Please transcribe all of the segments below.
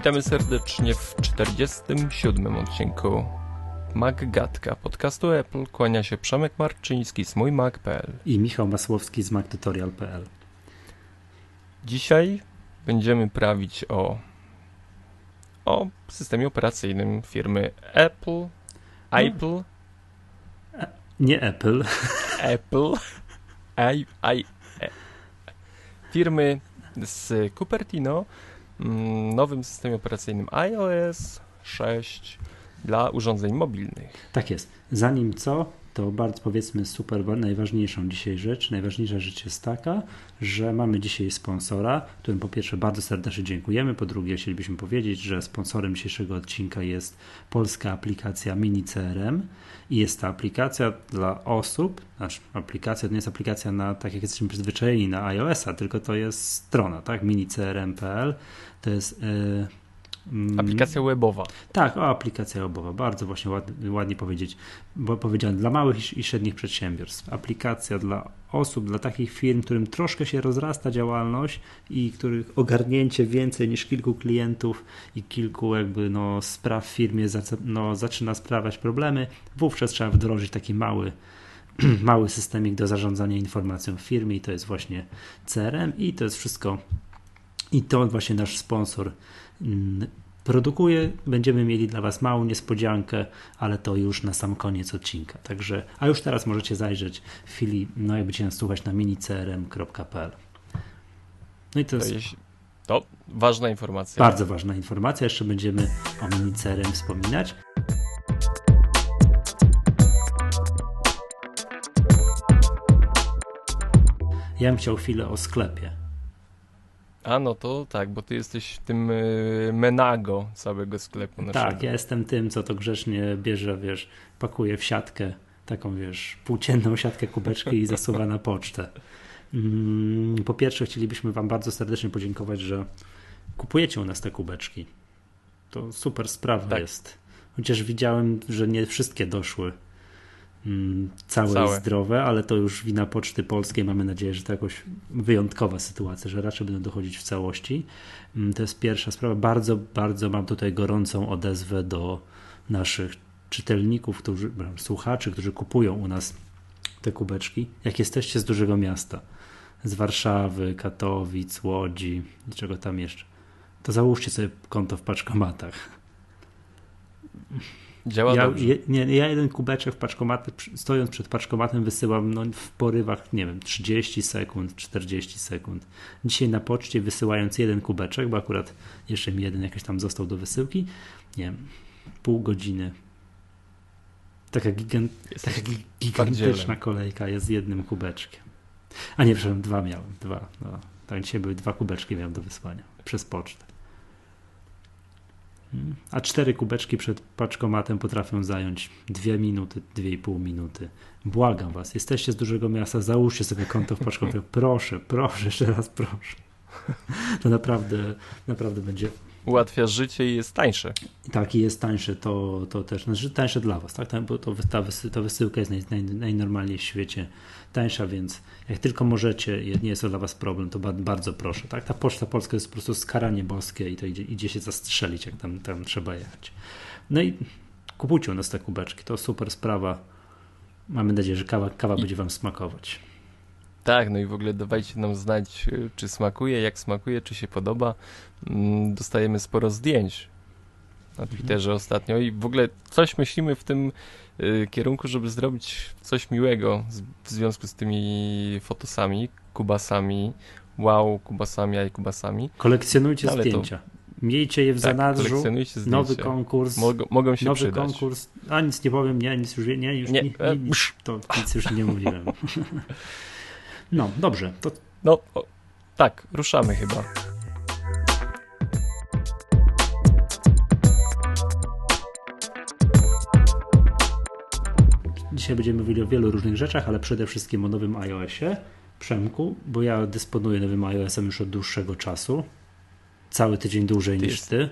Witamy serdecznie w 47 odcinku MacGatka podcastu Apple. Kłania się Przemek Marczyński z mójmac.pl i Michał Masłowski z MacTutorial.pl. Dzisiaj będziemy prawić o, o systemie operacyjnym firmy Apple, no. Apple. Nie Apple. Apple. I, I, e. firmy z Cupertino, nowym systemie operacyjnym iOS 6 dla urządzeń mobilnych. Tak jest. Zanim co, to bardzo powiedzmy super najważniejszą dzisiaj rzecz. Najważniejsza rzecz jest taka, że mamy dzisiaj sponsora, którym po pierwsze bardzo serdecznie dziękujemy, po drugie chcielibyśmy powiedzieć, że sponsorem dzisiejszego odcinka jest polska aplikacja Mini CRM i jest to aplikacja dla osób, znaczy aplikacja to nie jest aplikacja na, tak jak jesteśmy przyzwyczajeni na iOS-a, tylko to jest strona, tak, minicrm.pl, to jest yy. Aplikacja webowa. Tak, o, aplikacja webowa. Bardzo właśnie ładnie, ładnie powiedzieć, bo powiedziałem dla małych i średnich przedsiębiorstw. Aplikacja dla osób, dla takich firm, którym troszkę się rozrasta działalność i których ogarnięcie więcej niż kilku klientów i kilku jakby no, spraw w firmie no, zaczyna sprawiać problemy. Wówczas trzeba wdrożyć taki mały mały systemik do zarządzania informacją w firmie i to jest właśnie CRM i to jest wszystko i to właśnie nasz sponsor mm, produkuje. Będziemy mieli dla Was małą niespodziankę, ale to już na sam koniec odcinka. Także, a już teraz możecie zajrzeć w chwili, no jak będziecie nas słuchać na minicrm.pl. No i to, to jest... To ważna informacja. Bardzo ważna informacja. Jeszcze będziemy o minicrm wspominać. Ja bym chciał chwilę o sklepie. A no to tak, bo ty jesteś tym y, menago całego sklepu naszego. Tak, ja jestem tym, co to grzecznie bierze, wiesz, pakuje w siatkę, taką wiesz, płócienną siatkę kubeczki i zasuwa na pocztę. Mm, po pierwsze chcielibyśmy wam bardzo serdecznie podziękować, że kupujecie u nas te kubeczki. To super sprawa tak. jest. Chociaż widziałem, że nie wszystkie doszły całe, całe, i zdrowe, ale to już wina Poczty Polskiej. Mamy nadzieję, że to jakoś wyjątkowa sytuacja, że raczej będą dochodzić w całości. Mm, to jest pierwsza sprawa. Bardzo, bardzo mam tutaj gorącą odezwę do naszych czytelników, którzy, słuchaczy, którzy kupują u nas te kubeczki. Jak jesteście z dużego miasta, z Warszawy, Katowic, Łodzi, czego tam jeszcze, to załóżcie sobie konto w paczkomatach Działa ja, dobrze. Je, nie, ja jeden kubeczek w paczkomaty, stojąc przed paczkomatem wysyłam no, w porywach, nie wiem, 30 sekund, 40 sekund. Dzisiaj na poczcie wysyłając jeden kubeczek, bo akurat jeszcze mi jeden jakiś tam został do wysyłki, nie wiem, pół godziny. Taka, gigant, taka gigantyczna kolejka jest z jednym kubeczkiem. A nie, przepraszam, dwa miałem, dwa. No. Tak, dzisiaj były dwa kubeczki miałem do wysłania przez pocztę. A cztery kubeczki przed paczkomatem potrafią zająć dwie minuty, dwie i pół minuty. Błagam was, jesteście z dużego miasta, załóżcie sobie konto w paczkomacie. Proszę, proszę, jeszcze raz proszę. To naprawdę, naprawdę będzie ułatwia życie i jest tańsze. Tak, i jest tańsze, to, to też, znaczy tańsze dla Was, tak? Bo to, ta, ta wysyłka jest naj, naj, najnormalniej w świecie tańsza, więc jak tylko możecie, nie jest to dla Was problem, to bardzo proszę, tak? Ta Poczta Polska jest po prostu skaranie boskie i to idzie, idzie się zastrzelić, jak tam, tam trzeba jechać. No i kupujcie u nas te kubeczki, to super sprawa. Mamy nadzieję, że kawa, kawa I... będzie Wam smakować. Tak, no i w ogóle dawajcie nam znać, y, czy smakuje, jak smakuje, czy się podoba. Mm, dostajemy sporo zdjęć na. Twitterze ostatnio i w ogóle coś myślimy w tym y, kierunku, żeby zrobić coś miłego w związku z tymi fotosami, kubasami. Wow, kubasami, aj kubasami. Kolekcjonujcie no, zdjęcia. To... Miejcie je w tak, zanadrzu. Nowy konkurs. Mogą, mogą się nowy przydać. konkurs. A nic nie powiem, nie, nic już nie, już nie, nie, nie, nie to nic już nie mówiłem. No, dobrze. To... No, o, tak, ruszamy chyba. Dzisiaj będziemy mówili o wielu różnych rzeczach, ale przede wszystkim o nowym iOSie. Przemku, bo ja dysponuję nowym iOSem już od dłuższego czasu. Cały tydzień dłużej ty niż jest... ty.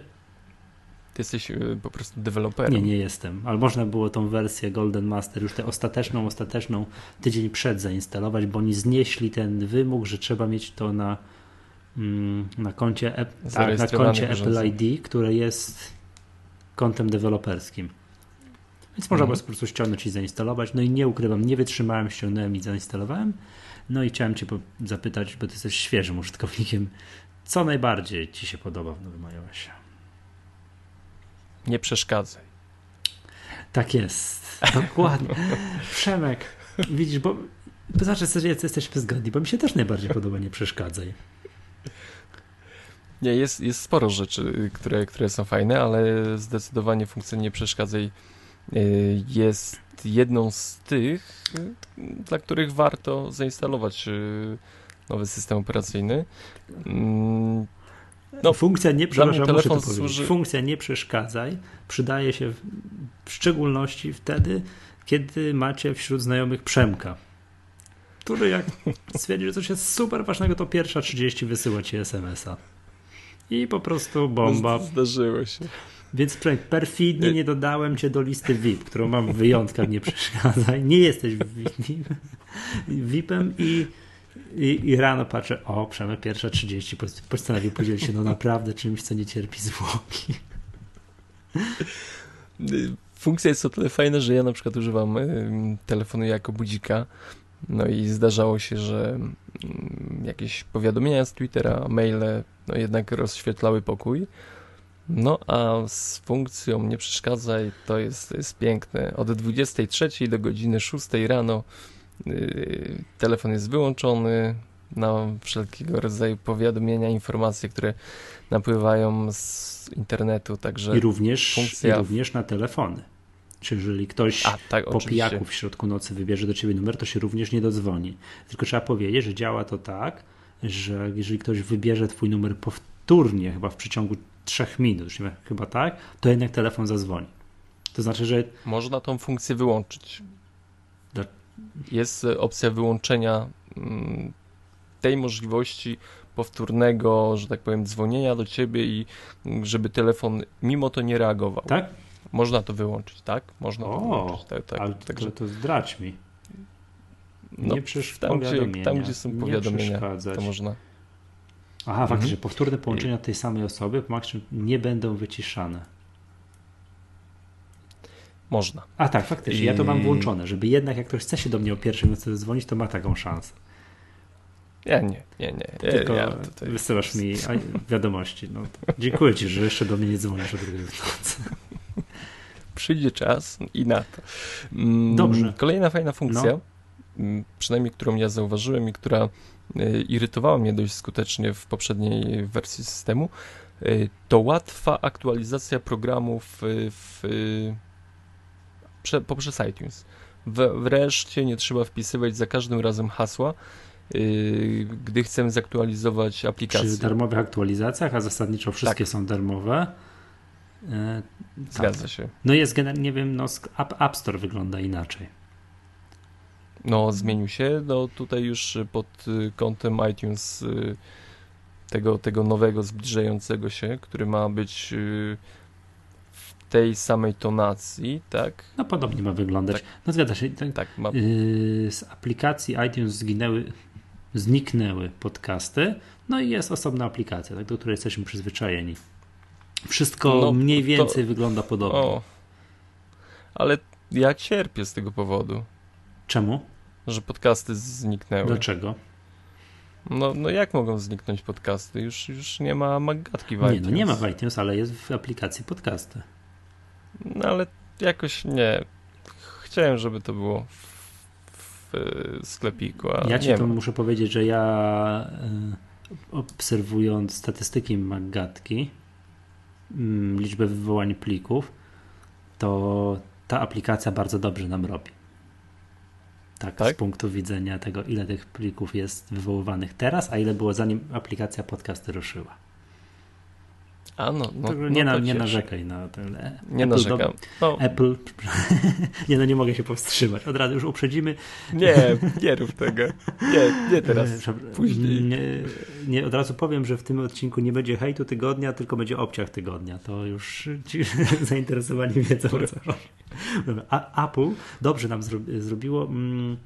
Ty jesteś y, po prostu deweloperem. Nie, nie jestem, ale można było tą wersję Golden Master już tę ostateczną, ostateczną tydzień przed zainstalować, bo oni znieśli ten wymóg, że trzeba mieć to na mm, na koncie, tak, na koncie Apple ID, które jest kontem deweloperskim. Więc można mhm. po prostu ściągnąć i zainstalować. No i nie ukrywam, nie wytrzymałem, ściągnąłem i zainstalowałem. No i chciałem Cię zapytać, bo Ty jesteś świeżym użytkownikiem, co najbardziej Ci się podoba w nowym iOSie? Nie przeszkadzaj. Tak jest. Dokładnie. Przemek, widzisz, bo znaczy, że jesteśmy zgodni, bo mi się też najbardziej podoba nie przeszkadzaj. Nie, jest, jest sporo rzeczy, które, które są fajne, ale zdecydowanie funkcja nie przeszkadzaj jest jedną z tych, dla których warto zainstalować y, nowy system operacyjny. Mm, no, funkcja nie, przepraszam, służy... Funkcja nie przeszkadzaj przydaje się w, w szczególności wtedy, kiedy macie wśród znajomych Przemka, który jak stwierdzi, że coś jest super ważnego, to pierwsza 30 wysyła ci SMS-a. I po prostu bomba. Zdarzyło się. Więc perfidnie nie dodałem cię do listy VIP, którą mam w wyjątkach, nie przeszkadzaj. Nie jesteś VIP-em i, i, i, rano patrzę, o, Przemek pierwsza 30, postanowił podzielić się no naprawdę czymś, co nie cierpi zwłoki. Funkcja jest o tyle fajna, że ja na przykład używam telefonu jako budzika, no i zdarzało się, że mm, jakieś powiadomienia z Twittera, maile, no jednak rozświetlały pokój. No a z funkcją nie przeszkadzaj, to jest, jest piękne. Od 23 do godziny 6 rano yy, telefon jest wyłączony na wszelkiego rodzaju powiadomienia, informacje, które napływają z internetu, także I również, funkcja... i również na telefony. Czy jeżeli ktoś A, tak, po pijaku w środku nocy wybierze do ciebie numer, to się również nie dodzwoni. Tylko trzeba powiedzieć, że działa to tak, że jeżeli ktoś wybierze twój numer powtórnie, chyba w przeciągu trzech minut, chyba tak, to jednak telefon zadzwoni. To znaczy, że. Można tą funkcję wyłączyć. Jest opcja wyłączenia mm, tej możliwości powtórnego, że tak powiem, dzwonienia do ciebie i mm, żeby telefon mimo to nie reagował. Tak? Można to wyłączyć, tak? Można o, to wyłączyć. Tak, tak. Ale także... to zdradź mi. No, nie tam, gdzie, tam, gdzie są powiadomienia, to można. Aha, mhm. faktycznie, powtórne połączenia tej samej osoby nie będą wyciszane. Można. A tak, faktycznie, ja to mam włączone, żeby jednak jak ktoś chce się do mnie o pierwszej nocy dzwonić, to ma taką szansę. Ja nie, nie, nie. Ja, Tylko ja tutaj... wysyłasz mi wiadomości. No, dziękuję Ci, że jeszcze do mnie nie dzwonisz o drugiej nocy. Przyjdzie czas i na to. Mm, Dobrze. Kolejna fajna funkcja, no. Mm, przynajmniej którą ja zauważyłem i która irytowała mnie dość skutecznie w poprzedniej wersji systemu, e, to łatwa aktualizacja programów w, w, poprzez iTunes. Wreszcie nie trzeba wpisywać za każdym razem hasła, gdy chcemy zaktualizować aplikację. Przy darmowych aktualizacjach, a zasadniczo wszystkie tak. są darmowe. Zgadza tak. się. No jest, nie wiem, no, App Store wygląda inaczej. No, zmienił się. No, tutaj już pod y, kątem iTunes y, tego, tego nowego, zbliżającego się, który ma być y, w tej samej tonacji, tak? No, podobnie ma wyglądać. Tak. No, zgadza się. Tak, tak ma... Z aplikacji iTunes zginęły zniknęły podcasty, no i jest osobna aplikacja, tak, do której jesteśmy przyzwyczajeni. Wszystko no, mniej więcej to... wygląda podobnie. O. Ale ja cierpię z tego powodu. Czemu? Że podcasty zniknęły. Dlaczego? No, no jak mogą zniknąć podcasty? Już, już nie ma magatki w iTunes. Nie, no nie ma w iTunes, ale jest w aplikacji podcasty. No ale jakoś nie. Chciałem, żeby to było w sklepiku. ja ci to muszę powiedzieć, że ja e, obserwując statystyki Magatki, mm, liczbę wywołań plików, to ta aplikacja bardzo dobrze nam robi. Tak, tak, z punktu widzenia tego, ile tych plików jest wywoływanych teraz, a ile było zanim aplikacja podcasty ruszyła. A no, no, nie, no na, nie narzekaj na ten. Nie Apple narzekam. Do, no. Apple. nie, no nie mogę się powstrzymać. Od razu już uprzedzimy. Nie, nie rób tego. Nie, nie teraz. Później. Nie, nie, od razu powiem, że w tym odcinku nie będzie hejtu tygodnia, tylko będzie obciach tygodnia. To już ci zainteresowani wiedzą o co chodzi. Apple dobrze nam zrobiło. Mm,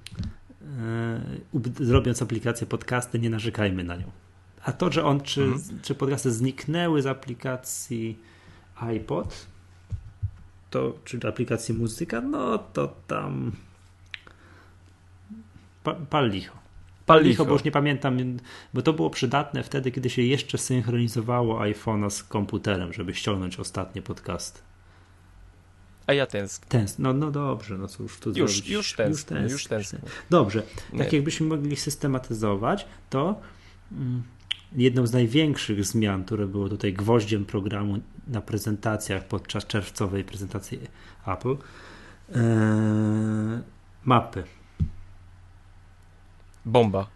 e, zrobiąc aplikację podcasty, nie narzekajmy na nią A to, że on, czy, mhm. czy podcasty zniknęły z aplikacji iPod, to, czy aplikacji muzyka, no to tam pa, pal licho. Pal licho, bo już nie pamiętam, bo to było przydatne wtedy, kiedy się jeszcze synchronizowało iPhone'a z komputerem, żeby ściągnąć ostatnie podcasty. A ja tęsknię. Tęsknię. No, no dobrze, no cóż tu już, zrobić? Już tęsknię, już tęsknię. Już tęsknię. Dobrze, nie. tak jakbyśmy mogli systematyzować, to mm, jedną z największych zmian, które było tutaj gwoździem programu na prezentacjach podczas czerwcowej prezentacji Apple, ee, mapy. Bomba.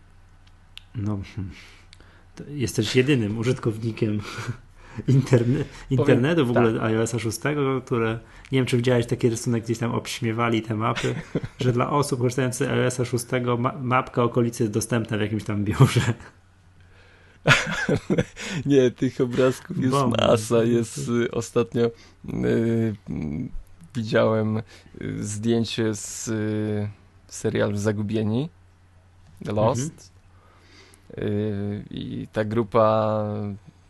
No, jesteś jedynym użytkownikiem interne, internetu, w ogóle tak. iOS 6, które nie wiem, czy widziałeś taki rysunek, gdzieś tam obśmiewali te mapy, że dla osób korzystających z iOS 6 ma mapka okolicy jest dostępna w jakimś tam biurze. nie, tych obrazków jest Bomba. masa. Jest y, ostatnio y, widziałem y, zdjęcie z y, serialu Zagubieni Lost. Mhm. Y, I ta grupa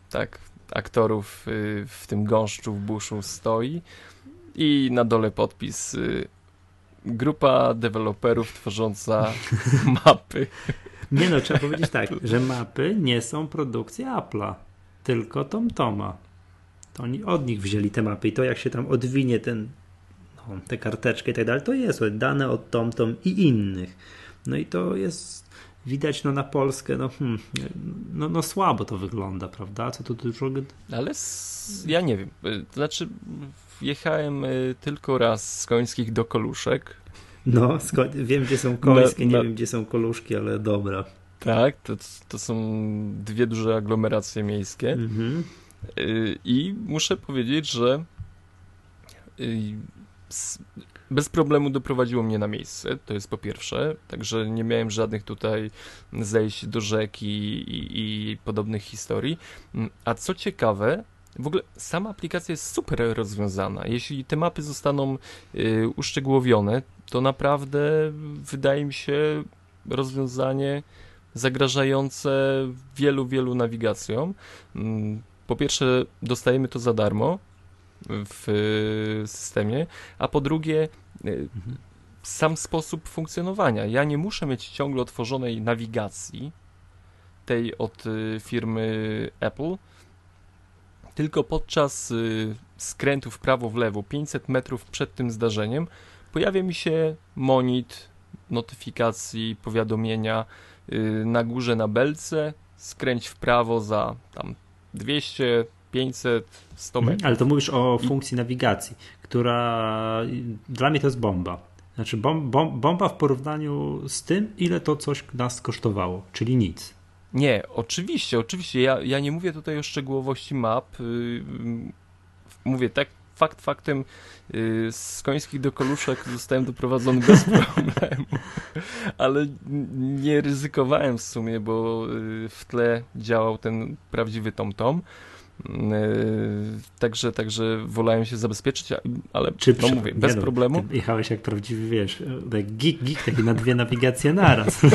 tak aktorów y, w tym gąszczu w buszu stoi i na dole podpis y, grupa deweloperów tworząca mapy. Nie no, trzeba powiedzieć tak, że mapy nie są produkcją Apple'a, tylko TomToma. To oni od nich wzięli te mapy i to jak się tam odwinie ten, no, tę karteczkę i tak dalej, to jest dane od TomTom i innych. No i to jest widać no, na Polskę, no, hmm, no, no słabo to wygląda, prawda? Co tu dużo... Ale ja nie wiem, y, znaczy wjechałem y, tylko raz z Końskich do Koluszek. No, wiem gdzie są Końskie, na... nie wiem gdzie są Koluszki, ale dobra. Tak, to, to są dwie duże aglomeracje miejskie mhm. Y, i muszę powiedzieć, że bez problemu doprowadziło mnie na miejsce, to jest po pierwsze, także nie miałem żadnych tutaj zejść do rzeki i, i, podobnych historii. A co ciekawe, w ogóle sama aplikacja jest super rozwiązana. Jeśli te mapy zostaną y, uszczegółowione, to naprawdę wydaje mi się rozwiązanie zagrażające wielu, wielu nawigacjom. Mm, po pierwsze, dostajemy to za darmo, w systemie, a po drugie mhm. sam sposób funkcjonowania. Ja nie muszę mieć ciągle otworzonej nawigacji tej od y, firmy Apple, tylko podczas y, skrętu w prawo, w lewo, 500 metrów przed tym zdarzeniem, pojawia mi się monit notyfikacji, powiadomienia y, na górze na belce, skręć w prawo za tam 200, 500, 100 mhm, metrów. Ale to mówisz o funkcji I... nawigacji, która dla mnie to jest bomba. Znaczy bom, bom, bomba w porównaniu z tym, ile to coś nas kosztowało, czyli nic. Nie, oczywiście, oczywiście. Ja, ja nie mówię tutaj o szczegółowości map. Yy, mówię tak, fakt faktem yy, z końskich do koluszek zostałem doprowadzony bez problemu. Ale nie ryzykowałem w sumie, bo yy, w tle działał ten prawdziwy tom-tom. Yy, także, także wolałem się zabezpieczyć, ale Czy no mówię, bez no, problemu. jechałeś jak prawdziwy, wiesz, tak geek, geek taki na dwie nawigacje naraz.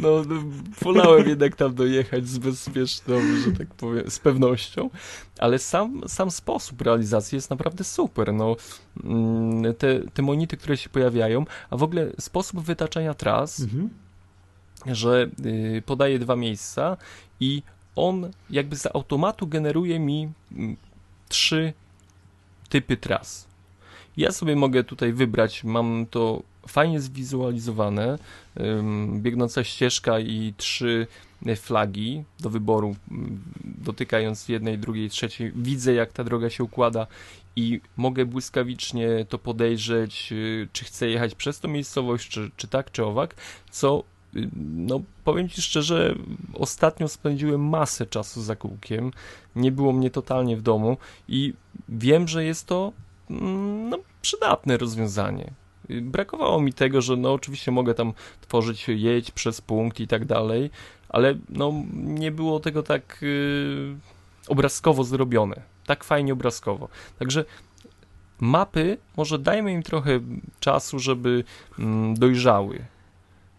No, no, wolałem jednak tam dojechać z bezpieczną, że tak powiem, z pewnością, ale sam, sam sposób realizacji jest naprawdę super. No, mm, te, te monity, które się pojawiają, a w ogóle sposób wytaczania tras, mhm. że y, podaje dwa miejsca i on jakby z automatu generuje mi mm, trzy typy tras. Ja sobie mogę tutaj wybrać, mam to fajnie zwizualizowane, biegnąca ścieżka i trzy flagi do wyboru, mm, dotykając jednej, drugiej, trzeciej. Widzę, jak ta droga się układa i mogę błyskawicznie to podejrzeć, y, czy chcę jechać przez tą miejscowość, czy, czy tak, czy owak, co no powiem Ci szczerze, ostatnio spędziłem masę czasu za kółkiem, nie było mnie totalnie w domu i wiem, że jest to mm, no, przydatne rozwiązanie. Brakowało mi tego, że no oczywiście mogę tam tworzyć jedź przez punkt i tak dalej, ale no nie było tego tak yy, obrazkowo zrobione, tak fajnie obrazkowo. Także mapy może dajmy im trochę czasu, żeby mm, dojrzały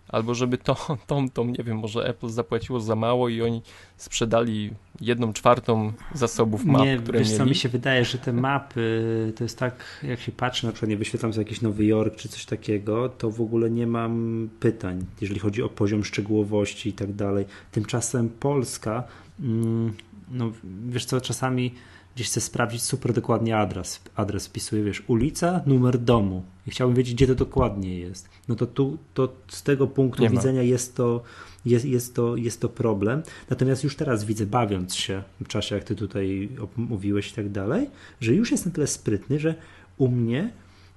albo żeby to, tą, tą, nie wiem, może Apple zapłaciło za mało i oni sprzedali jedną czwartą zasobów map, nie, które wiesz mieli. co, mi się wydaje, że te mapy, to jest tak, jak się patrzy, na przykład nie wyświetlam sobie jakiś Nowy Jork czy coś takiego, to w ogóle nie mam pytań, jeżeli chodzi o poziom szczegółowości i tak dalej. Tymczasem Polska, mm, no wiesz co, czasami gdzieś chcę sprawdzić super dokładnie adres. Adres wpisuję, wiesz, ulica, numer domu. I chciałbym wiedzieć, gdzie to dokładnie jest. No to tu, to z tego punktu Nie ma. widzenia jest to, jest, jest, to, jest to problem. Natomiast już teraz widzę, bawiąc się w czasie, jak ty tutaj mówiłeś i tak dalej, że już jestem tyle sprytny, że u mnie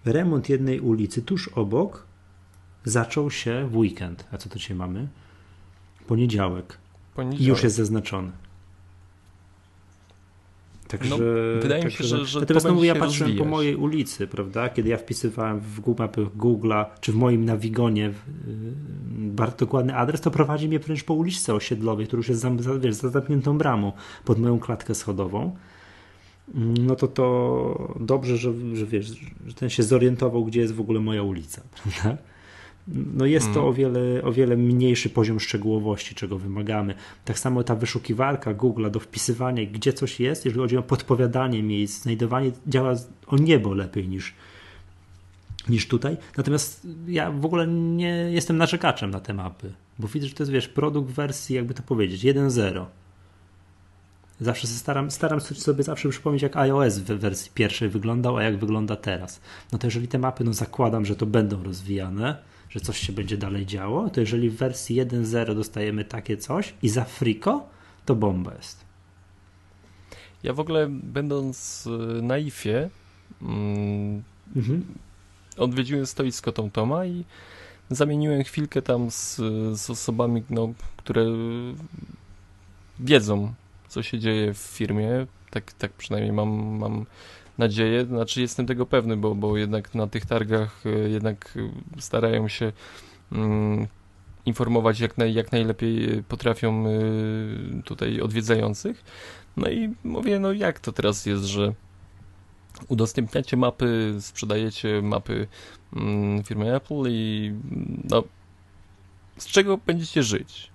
remont jednej ulicy tuż obok zaczął się w weekend. A co to dzisiaj mamy? Poniedziałek. I Poniedziałek. już jest zaznaczony. Także, No, wydaje mi się, także- że- że Natomiast to no, będzie ja patrzyłem po rozwijać. mojej ulicy, prawda? Kiedy ja wpisywałem w Google Google'a, czy w moim Navigonie yy, bardzo dokładny adres, to prowadzi mnie wręcz po uliczce osiedlowej, która już jest za, za, wiesz, za zamkniętą bramą pod moją klatkę schodową. Mm, No to to dobrze, że, że wiesz, że ten się zorientował, gdzie jest w ogóle moja ulica, prawda? No jest to Mm. o wiele, o wiele mniejszy poziom szczegółowości, czego wymagamy. Tak samo ta wyszukiwarka Google'a do wpisywania, gdzie coś jest, jeżeli chodzi o podpowiadanie miejsc, znajdowanie, działa o niebo lepiej niż, niż tutaj. Natomiast ja w ogóle nie jestem narzekaczem na te mapy, bo widzę, że to jest, wiesz, produkt wersji, jakby to powiedzieć, 1.0. Zawsze staram, staram sobie zawsze przypomnieć, jak iOS w wersji pierwszej wyglądał, a jak wygląda teraz. No to jeżeli te mapy, no zakładam, że to będą rozwijane, że coś się będzie dalej działo, to jeżeli w wersji 1.0 dostajemy takie coś i za friko, to bomba jest. Ja w ogóle będąc y, na IFie mm, Mhm. odwiedziłem stoisko TomToma i zamieniłem chwilkę tam z, z osobami, no, które wiedzą, co się dzieje w firmie. Tak, tak przynajmniej mam, mam nadzieję. Znaczy jestem tego pewny, bo, bo jednak na tych targach y, jednak y, starają się mm, informować jak, naj, jak najlepiej y, potrafią y, tutaj odwiedzających. No i mówię, no jak to teraz jest, że udostępniacie mapy, sprzedajecie mapy mm, firmy Apple i no, z czego będziecie żyć?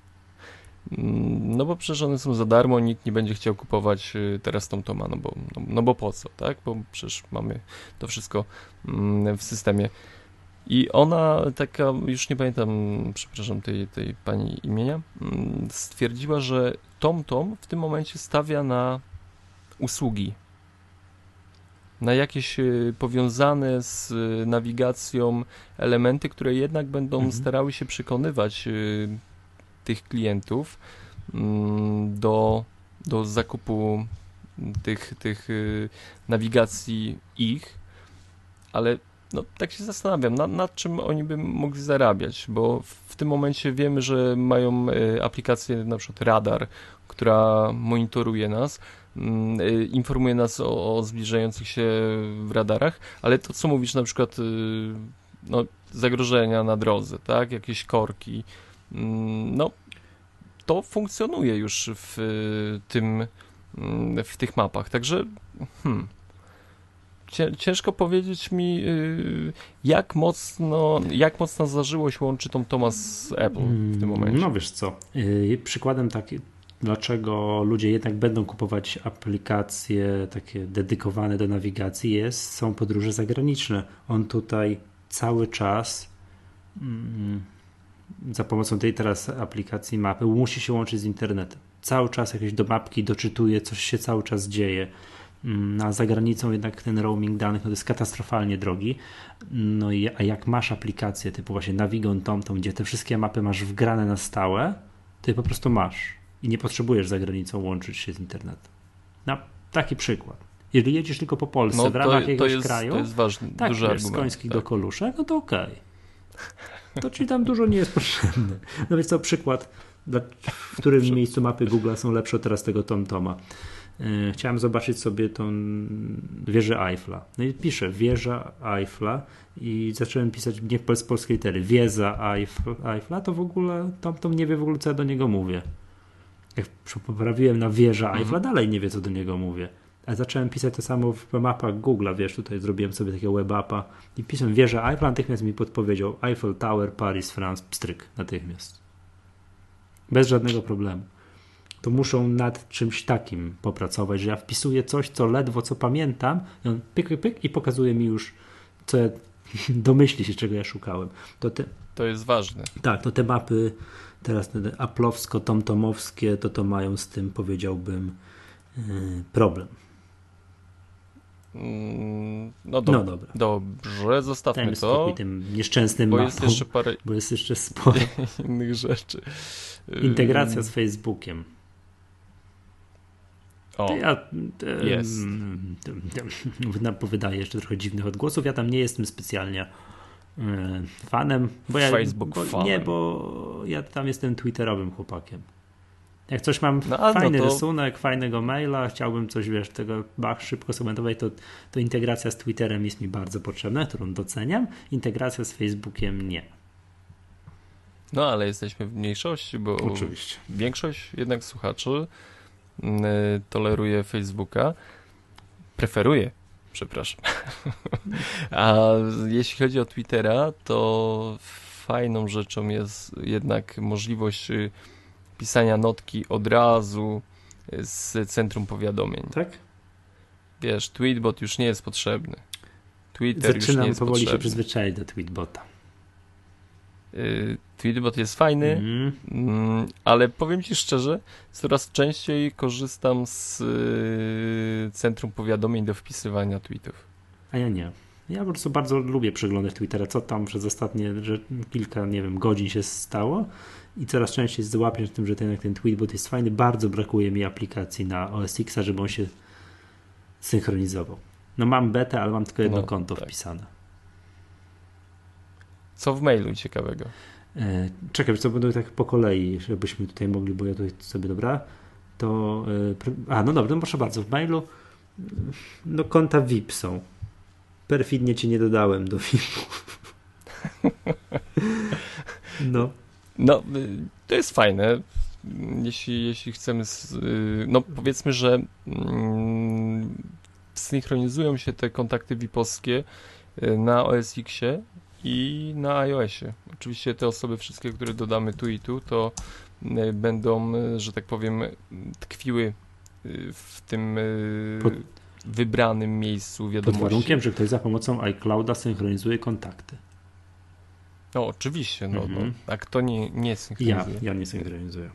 No bo przecież one są za darmo, nikt nie będzie chciał kupować y, teraz TomToma, no bo, no, no bo po co, tak? Bo przecież mamy to wszystko mm, w systemie. I ona taka, już nie pamiętam, przepraszam, tej, tej pani imienia, mm, stwierdziła, że TomTom w tym momencie stawia na usługi na jakieś y, powiązane z y, nawigacją elementy, które jednak będą Mhm. starały się przekonywać tych klientów mm, do, do zakupu tych, tych y, nawigacji ich, ale no, tak się zastanawiam, nad, nad czym oni by mogli zarabiać, bo w, tym momencie wiemy, że mają y, aplikację na przykład Radar, która monitoruje nas, mm, y, informuje nas o, o zbliżających się w radarach, ale to co mówisz na przykład no, zagrożenia na drodze, tak, jakieś korki, no to funkcjonuje już w y, tym mm, w tych mapach, także hmm, cię- ciężko powiedzieć mi y, jak mocno jak mocna zażyłość łączy tą Thomas z Apple w tym momencie. No wiesz co, yy, przykładem taki, dlaczego ludzie jednak będą kupować aplikacje takie dedykowane do nawigacji jest, są podróże zagraniczne. On tutaj cały czas mm, za pomocą tej teraz aplikacji mapy musi się łączyć z internetem. Cały czas jakieś do mapki doczytuje, coś się cały czas dzieje. Mm, A za granicą jednak ten roaming danych no to jest katastrofalnie drogi. No i a jak masz aplikację typu właśnie Navigon, TomTom, gdzie te wszystkie mapy masz wgrane na stałe, to je po prostu masz i nie potrzebujesz za granicą łączyć się z internetem. Na taki przykład. Jeżeli jedziesz tylko po Polsce No w ramach to, jakiegoś to, jest, kraju, to jest ważny, tak, duży wiesz, z argument. końskich tak. do koluszek, no to okej. To ci tam dużo nie jest potrzebne. No więc to przykład, w którym miejscu mapy Google są lepsze od teraz tego TomToma. Yy, Chciałem zobaczyć sobie tą wieżę Eiffla. No i piszę wieża Eiffla i zacząłem pisać nie z polskiej litery. Wieża Eiffla, to w ogóle TomTom nie wie w ogóle co ja do niego mówię. Jak poprawiłem na wieża Eiffla, dalej nie wie co do niego mówię. Zacząłem pisać to samo w mapach Google'a, wiesz, tutaj zrobiłem sobie takiego webapa i pisałem wieża Eiffel, natychmiast mi podpowiedział Eiffel Tower, Paris, France, pstryk, natychmiast. Bez żadnego problemu. To muszą nad czymś takim popracować, że ja wpisuję coś, co ledwo co pamiętam i on pyk, pyk, i pokazuje mi już, co ja domyśli się, czego ja szukałem. To, te, to jest ważne. tak, to te mapy teraz te aplowsko-tomtomowskie, to to mają z tym, powiedziałbym, yy, problem. Mm, No, do, No dobra. dobrze, zostawmy Dajmy to, tym nieszczęsnym bo mapom, jest jeszcze parę bo jest jeszcze sporo. innych rzeczy. Integracja z Facebookiem. O, ja jest. wyda- wydaję jeszcze trochę dziwnych odgłosów. Ja tam nie jestem specjalnie e, fanem. Bo ja, Facebook bo, fanem. Nie, bo ja tam jestem twitterowym chłopakiem. Jak coś mam No, no fajny to- rysunek, fajnego maila, chciałbym coś, wiesz, tego bach szybko skomentować, to, to integracja z Twitterem jest mi bardzo potrzebna, którą doceniam. Integracja z Facebookiem nie. No ale jesteśmy w mniejszości, bo Oczywiście. większość jednak słuchaczy mm, toleruje Facebooka, preferuje, przepraszam. A jeśli chodzi o Twittera, to fajną rzeczą jest jednak możliwość y, pisania notki od razu y, z centrum powiadomień. Tak? Wiesz, Tweetbot już nie jest potrzebny. Twitter już nie Zaczynam jest powoli się potrzebny. przyzwyczaić do Tweetbota. Y, Tweetbot jest fajny, Mhm. Mm, ale powiem Ci szczerze, coraz częściej korzystam z y, centrum powiadomień do wpisywania tweetów. A ja nie. Ja po prostu bardzo lubię przeglądać Twittera, co tam przez ostatnie że kilka, nie wiem, godzin się stało i coraz częściej złapię tym, że ten, ten tweetbot jest fajny. Bardzo brakuje mi aplikacji na OS X, żeby on się synchronizował. No mam betę, ale mam tylko jedno No, konto tak. wpisane. Co w mailu ciekawego? E, czekaj, co będę tak po kolei, żebyśmy tutaj mogli, bo ja tutaj sobie, dobra, to, e, a no dobra, no proszę bardzo, w mailu no konta VIP są. Perfidnie cię nie dodałem do VIP-u. No. No, y, to jest fajne. Jeśli, jeśli chcemy, s- y, no powiedzmy, że mm, synchronizują się te kontakty VIP-owskie y, na OS Xie i na iOSie. Oczywiście te osoby wszystkie, które dodamy tu i tu, to będą, że tak powiem, tkwiły w tym Pod- wybranym miejscu Pod wiadomości. warunkiem, że ktoś za pomocą iClouda synchronizuje kontakty. No oczywiście, no, Mhm. no. A kto nie, nie Ja, synchronizuje? ja nie synchronizuję.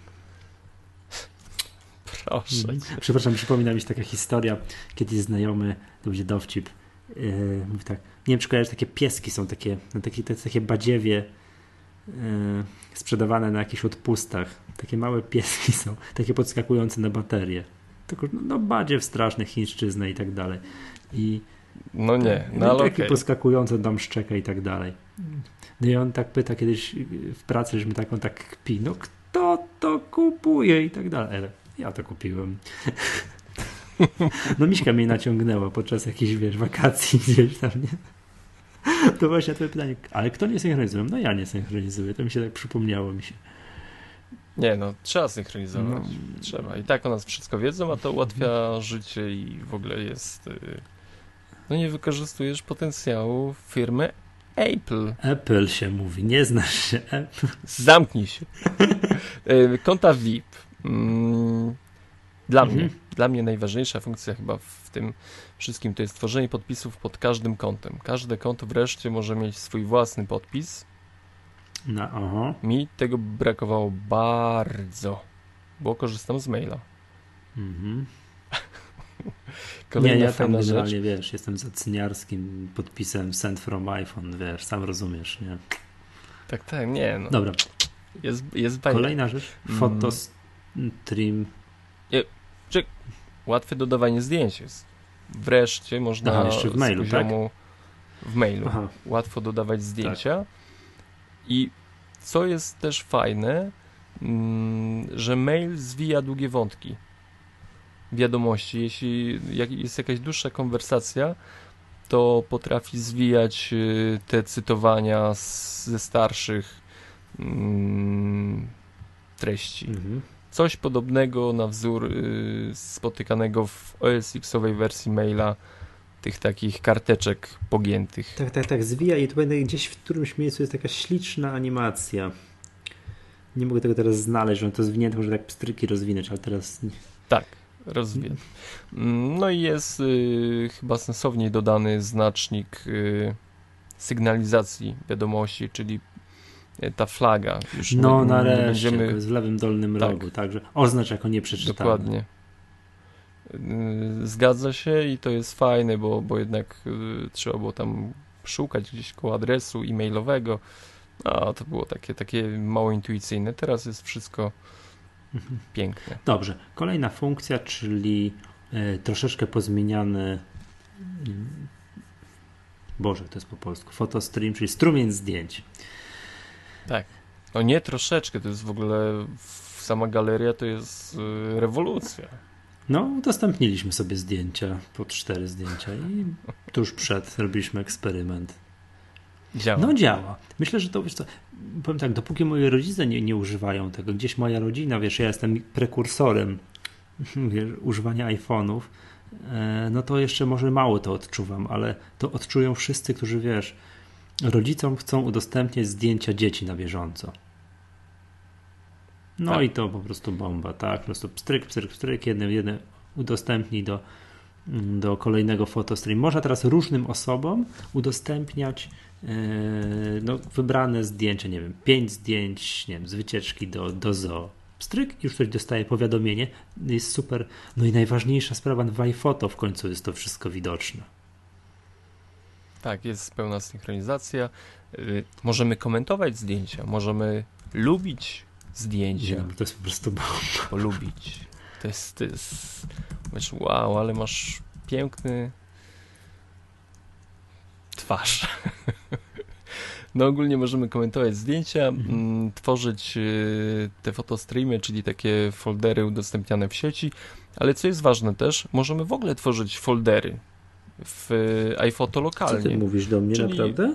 Proszę. Mhm. Przepraszam, przypomina mi się taka historia, kiedyś znajomy, to będzie dowcip, yy, mówi tak, nie wiem czy kojarzysz, takie pieski są takie, no takie, te, takie badziewie yy, sprzedawane na jakichś odpustach. Takie małe pieski są, takie podskakujące na baterię. Tylko, no, no badziew straszny, chińszczyzna i tak dalej. I No nie, no no, ale takie okej. poskakujące dam szczeka i tak dalej. No i on tak pyta kiedyś w pracy, żeśmy tak, on tak kpi, no kto to kupuje i tak dalej. Ale ja to kupiłem. No Miśka mnie naciągnęła podczas jakichś, wiesz, wakacji gdzieś tam, nie? To właśnie twoje pytanie, ale kto nie synchronizuje? No ja nie synchronizuję, to mi się tak przypomniało mi się. Nie, no trzeba synchronizować. No. Trzeba. I tak o nas wszystko wiedzą, a to ułatwia życie i w ogóle jest. y, No nie wykorzystujesz potencjału firmy Apple. Apple się mówi, nie znasz się Apple. Zamknij się. Y, Konta VIP. Mm, Dla Mhm. mnie, dla mnie najważniejsza funkcja chyba w tym wszystkim to jest tworzenie podpisów pod każdym kontem. Każde konto wreszcie może mieć swój własny podpis. No, aha. Mi tego brakowało bardzo, bo korzystam z maila. Mhm. Kolejna nie, ja tam fajna rzecz. generalnie, wiesz, jestem za cyniarskim podpisem send from iPhone, wiesz, sam rozumiesz, nie? Tak, tak, nie, no. Dobra, Jest, jest fajne. kolejna rzecz, Mm. fotostream, Łatwe dodawanie zdjęć jest. Wreszcie można Aha, jeszcze w mailu, z poziomu w mailu aha, łatwo dodawać zdjęcia. I co jest też fajne, mm, że mail zwija długie wątki wiadomości. Jeśli jest jakaś dłuższa konwersacja, to potrafi zwijać y, te cytowania z, ze starszych mm, treści. mhm. coś podobnego na wzór y, spotykanego w OS-owej wersji maila tych takich karteczek pogiętych. Tak, tak, tak, zwija i tu będę gdzieś w którymś miejscu jest taka śliczna animacja. Nie mogę tego teraz znaleźć, że to zwinięte, może tak pstryki rozwinąć, ale teraz... Tak, rozwinę. Mm, no i jest y, chyba sensowniej dodany znacznik y, sygnalizacji wiadomości, czyli y, ta flaga. Już no nie, nareszcie, będziemy... w lewym dolnym tak. rogu, także oznacz jako nieprzeczytane. Dokładnie. Y, zgadza się i to jest fajne, bo, bo jednak y, trzeba było tam szukać gdzieś koło adresu e-mailowego. A to było takie, takie mało intuicyjne. Teraz jest wszystko. Piękne. Dobrze. Kolejna funkcja, czyli y, troszeczkę pozmieniany. Boże, to jest po polsku. Fotostream, czyli strumień zdjęć. Tak. No nie troszeczkę, to jest w ogóle sama galeria to jest rewolucja. No, udostępniliśmy sobie zdjęcia, po cztery zdjęcia i tuż przed robiliśmy eksperyment. Działa. No działa. Myślę, że to, wiesz co, powiem tak, dopóki moi rodzice nie, nie używają tego, gdzieś moja rodzina, wiesz, ja jestem prekursorem wiesz, używania iPhone'ów, e, no to jeszcze może mało to odczuwam, ale to odczują wszyscy, którzy, wiesz, rodzicom chcą udostępniać zdjęcia dzieci na bieżąco. No tak. i to po prostu bomba, tak? Po prostu pstryk, pstryk, pstryk, jedne, jedne udostępnij do, do kolejnego fotostream. Można teraz różnym osobom udostępniać yy, no, wybrane zdjęcia, nie wiem, pięć zdjęć, nie wiem, z wycieczki do, do zoo. Pstryk, już ktoś dostaje powiadomienie, jest super. No i najważniejsza sprawa, w iPhoto w końcu jest to wszystko widoczne. Tak, jest pełna synchronizacja. Yy, możemy komentować zdjęcia, możemy lubić zdjęcia. Nie, to jest po prostu Polubić. To jest, to jest... Wiesz, wow, ale masz piękny twarz. No ogólnie możemy komentować zdjęcia, mhm. Mm, tworzyć y, te fotostreamy, czyli takie foldery udostępniane w sieci, ale co jest ważne też, możemy w ogóle tworzyć foldery w iPhoto lokalnie. Co ty mówisz do mnie, czyli... naprawdę?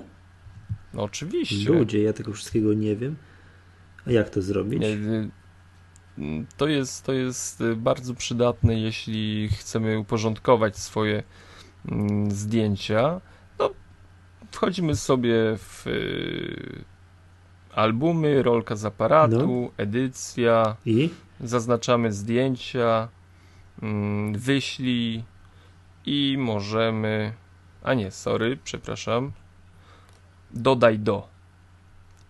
No oczywiście. Ludzie, ja tego wszystkiego nie wiem. A jak to zrobić? Y, to jest, to jest bardzo przydatne, jeśli chcemy uporządkować swoje mm, zdjęcia. No, wchodzimy sobie w y, albumy, rolka z aparatu, no. edycja, I? zaznaczamy zdjęcia, mm, wyślij i możemy, a nie, sorry, przepraszam, dodaj do.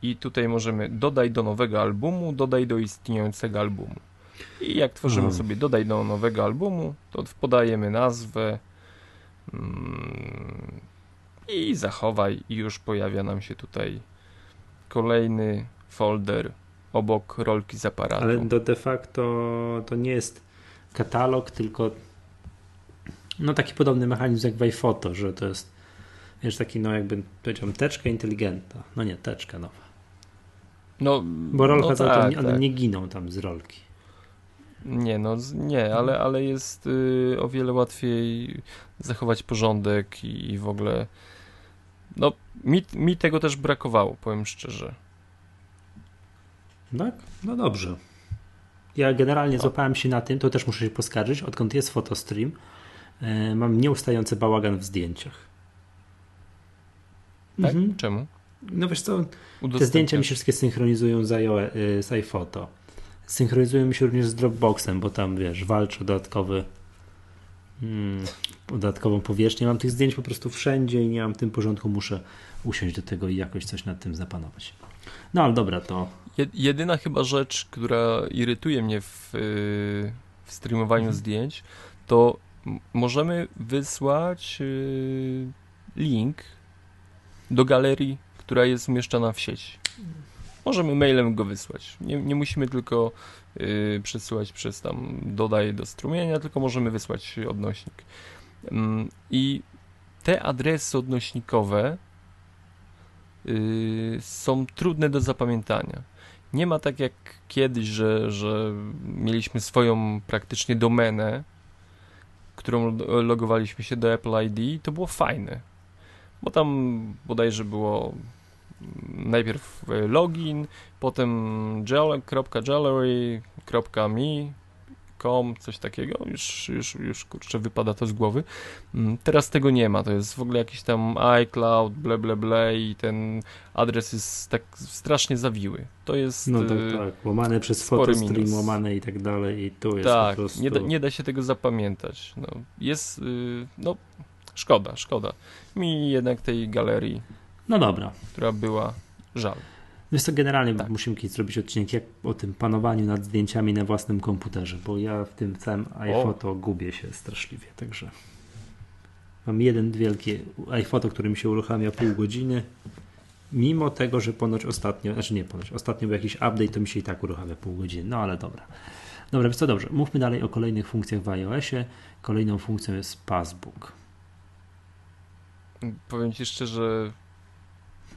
I tutaj możemy dodaj do nowego albumu, dodaj do istniejącego albumu. I jak tworzymy hmm. sobie dodaj do nowego albumu, to podajemy nazwę mm, i zachowaj i już pojawia nam się tutaj kolejny folder obok rolki z aparatu. Ale to de facto to nie jest katalog, tylko no taki podobny mechanizm jak w iPhoto, że to jest wiesz, taki no jakby powiedziałbym teczka inteligentna. No nie, teczka nowa. No, Bo rolka no tak, to, one tak. nie giną tam z rolki. Nie, no nie, ale, ale jest y, o wiele łatwiej zachować porządek i, i w ogóle. No, mi, mi tego też brakowało, powiem szczerze. Tak? No dobrze. Ja generalnie no. złapałem się na tym, to też muszę się poskarżyć, odkąd jest fotostream, yy, mam nieustający bałagan w zdjęciach. Tak? Mhm. Czemu? No wiesz co, te zdjęcia mi się wszystkie synchronizują z, iOS, y, z iPhoto. Synchronizują mi się również z Dropboxem, bo tam wiesz, walczę dodatkowy hmm, dodatkową powierzchnię. Mam tych zdjęć po prostu wszędzie i nie mam w tym porządku, muszę usiąść do tego i jakoś coś nad tym zapanować. No ale dobra, to. Jedyna chyba rzecz, która irytuje mnie w, y, w streamowaniu mhm. zdjęć, to możemy wysłać y, link do galerii która jest umieszczona w sieci. Możemy mailem go wysłać. Nie, nie musimy tylko yy, przesyłać przez tam dodaj do strumienia, tylko możemy wysłać odnośnik. Yy, I te adresy odnośnikowe yy, są trudne do zapamiętania. Nie ma tak jak kiedyś, że, że mieliśmy swoją praktycznie domenę, którą logowaliśmy się do Apple ID, to było fajne bo tam bodajże było najpierw e, login, potem com, coś takiego, już, już, już kurczę, wypada to z głowy. Mm, teraz tego nie ma, to jest w ogóle jakiś tam iCloud, ble, ble, ble i ten adres jest tak strasznie zawiły. To jest... No tak, tak, łamane przez photostream, łamane i tak dalej i tu jest tak, po prostu... nie da, nie da się tego zapamiętać. No, jest, y, no, szkoda, szkoda. Mi jednak tej galerii, no dobra, która była, żal. Wiesz co, generalnie tak. musimy kiedyś zrobić odcinek jak o tym panowaniu nad zdjęciami na własnym komputerze, bo ja w tym całym iPhoto gubię się straszliwie, także mam jeden wielki iPhoto, który mi się uruchamia pół godziny, mimo tego, że ponoć ostatnio, znaczy nie ponoć, ostatnio był jakiś update, to mi się i tak uruchamia pół godziny, no ale dobra. Dobra, więc co dobrze, mówmy dalej o kolejnych funkcjach w iOSie. Kolejną funkcją jest Passbook. Powiem Ci szczerze,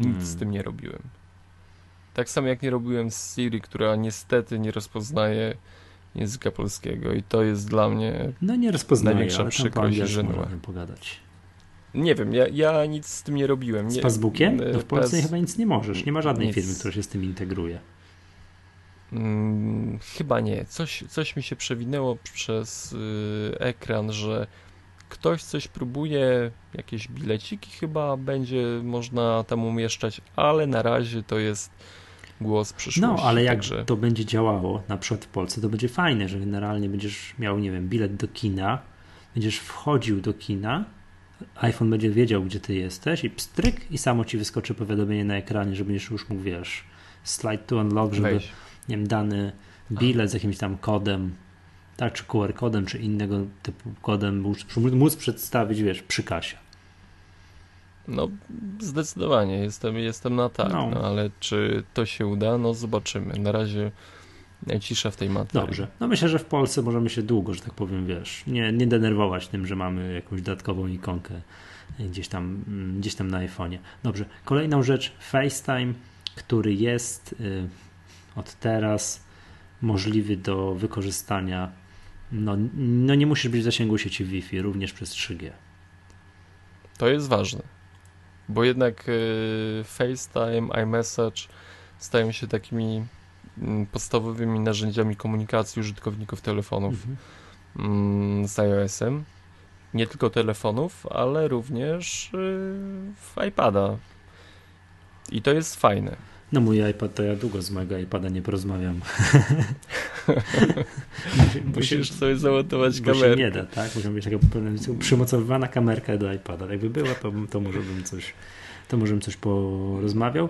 nic hmm. z tym nie robiłem. Tak samo jak nie robiłem z Siri, która niestety nie rozpoznaje języka polskiego i to jest dla mnie no nie rozpoznaje, największa ale przykrość i pogadać. Nie wiem, ja, ja nic z tym nie robiłem. Z Facebookiem? To w Polsce chyba nic nie możesz. Nie ma żadnej nic. firmy, która się z tym integruje. Hmm, chyba nie. Coś, coś mi się przewinęło przez y, ekran, że ktoś coś próbuje, jakieś bileciki chyba będzie można tam umieszczać, ale na razie to jest głos przyszłości. No, ale jak także... to będzie działało, na przykład w Polsce, to będzie fajne, że generalnie będziesz miał, nie wiem, bilet do kina, będziesz wchodził do kina, iPhone będzie wiedział, gdzie ty jesteś i pstryk i samo ci wyskoczy powiadomienie na ekranie, że będziesz już mógł, wiesz, slide to unlock, żeby, Weź. nie wiem, dany bilet z jakimś tam kodem, tak, czy QR kodem, czy innego typu kodem móc, móc przedstawić, wiesz, przy kasie. No, zdecydowanie, jestem, jestem na tak, no. no. ale czy to się uda, no zobaczymy. Na razie cisza w tej materii. Dobrze. No myślę, że w Polsce możemy się długo, że tak powiem, wiesz, nie, nie denerwować tym, że mamy jakąś dodatkową ikonkę gdzieś tam, gdzieś tam na iPhone'ie. Dobrze. Kolejną rzecz, FaceTime, który jest y, od teraz możliwy do wykorzystania. No, no nie musisz być w zasięgu sieci Wi-Fi, również przez 3G. To jest ważne bo jednak y, FaceTime, iMessage stają się takimi mm, podstawowymi narzędziami komunikacji użytkowników telefonów mhm. Mm, z iOS-em. Nie tylko telefonów, ale również y, w iPada. I to jest fajne. No mój iPad to ja długo z mojego iPada nie porozmawiam. Musisz sobie zamontować kamerkę. Się nie da, tak? Musi być taka przymocowywana kamerka do iPada. Jakby była, to, to może bym coś to może bym coś porozmawiał.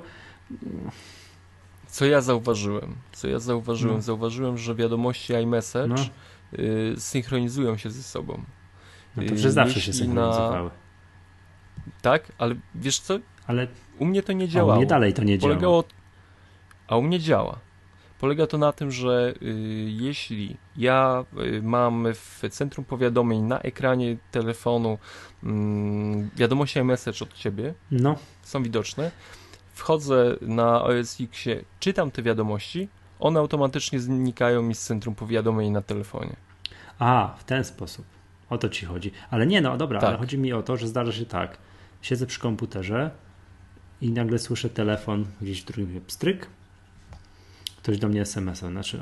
Co ja zauważyłem? Co ja zauważyłem? No. Zauważyłem, że wiadomości iMessage no. y, synchronizują się ze sobą. No to przecież zawsze się synchronizowały. Na... Tak, ale wiesz co? Ale u mnie to nie działało. A u mnie dalej to nie Polegało... działa. A u mnie działa. Polega to na tym, że y, jeśli ja y, mam w centrum powiadomień na ekranie telefonu y, wiadomości message od ciebie, no. są widoczne, wchodzę na OS Xie, czytam te wiadomości, one automatycznie znikają mi z centrum powiadomień na telefonie. A, w ten sposób. O to ci chodzi. Ale nie, no dobra, tak. ale chodzi mi o to, że zdarza się tak. Siedzę przy komputerze i nagle słyszę telefon gdzieś w drugim pstryk. Ktoś do mnie SMS-a znaczy,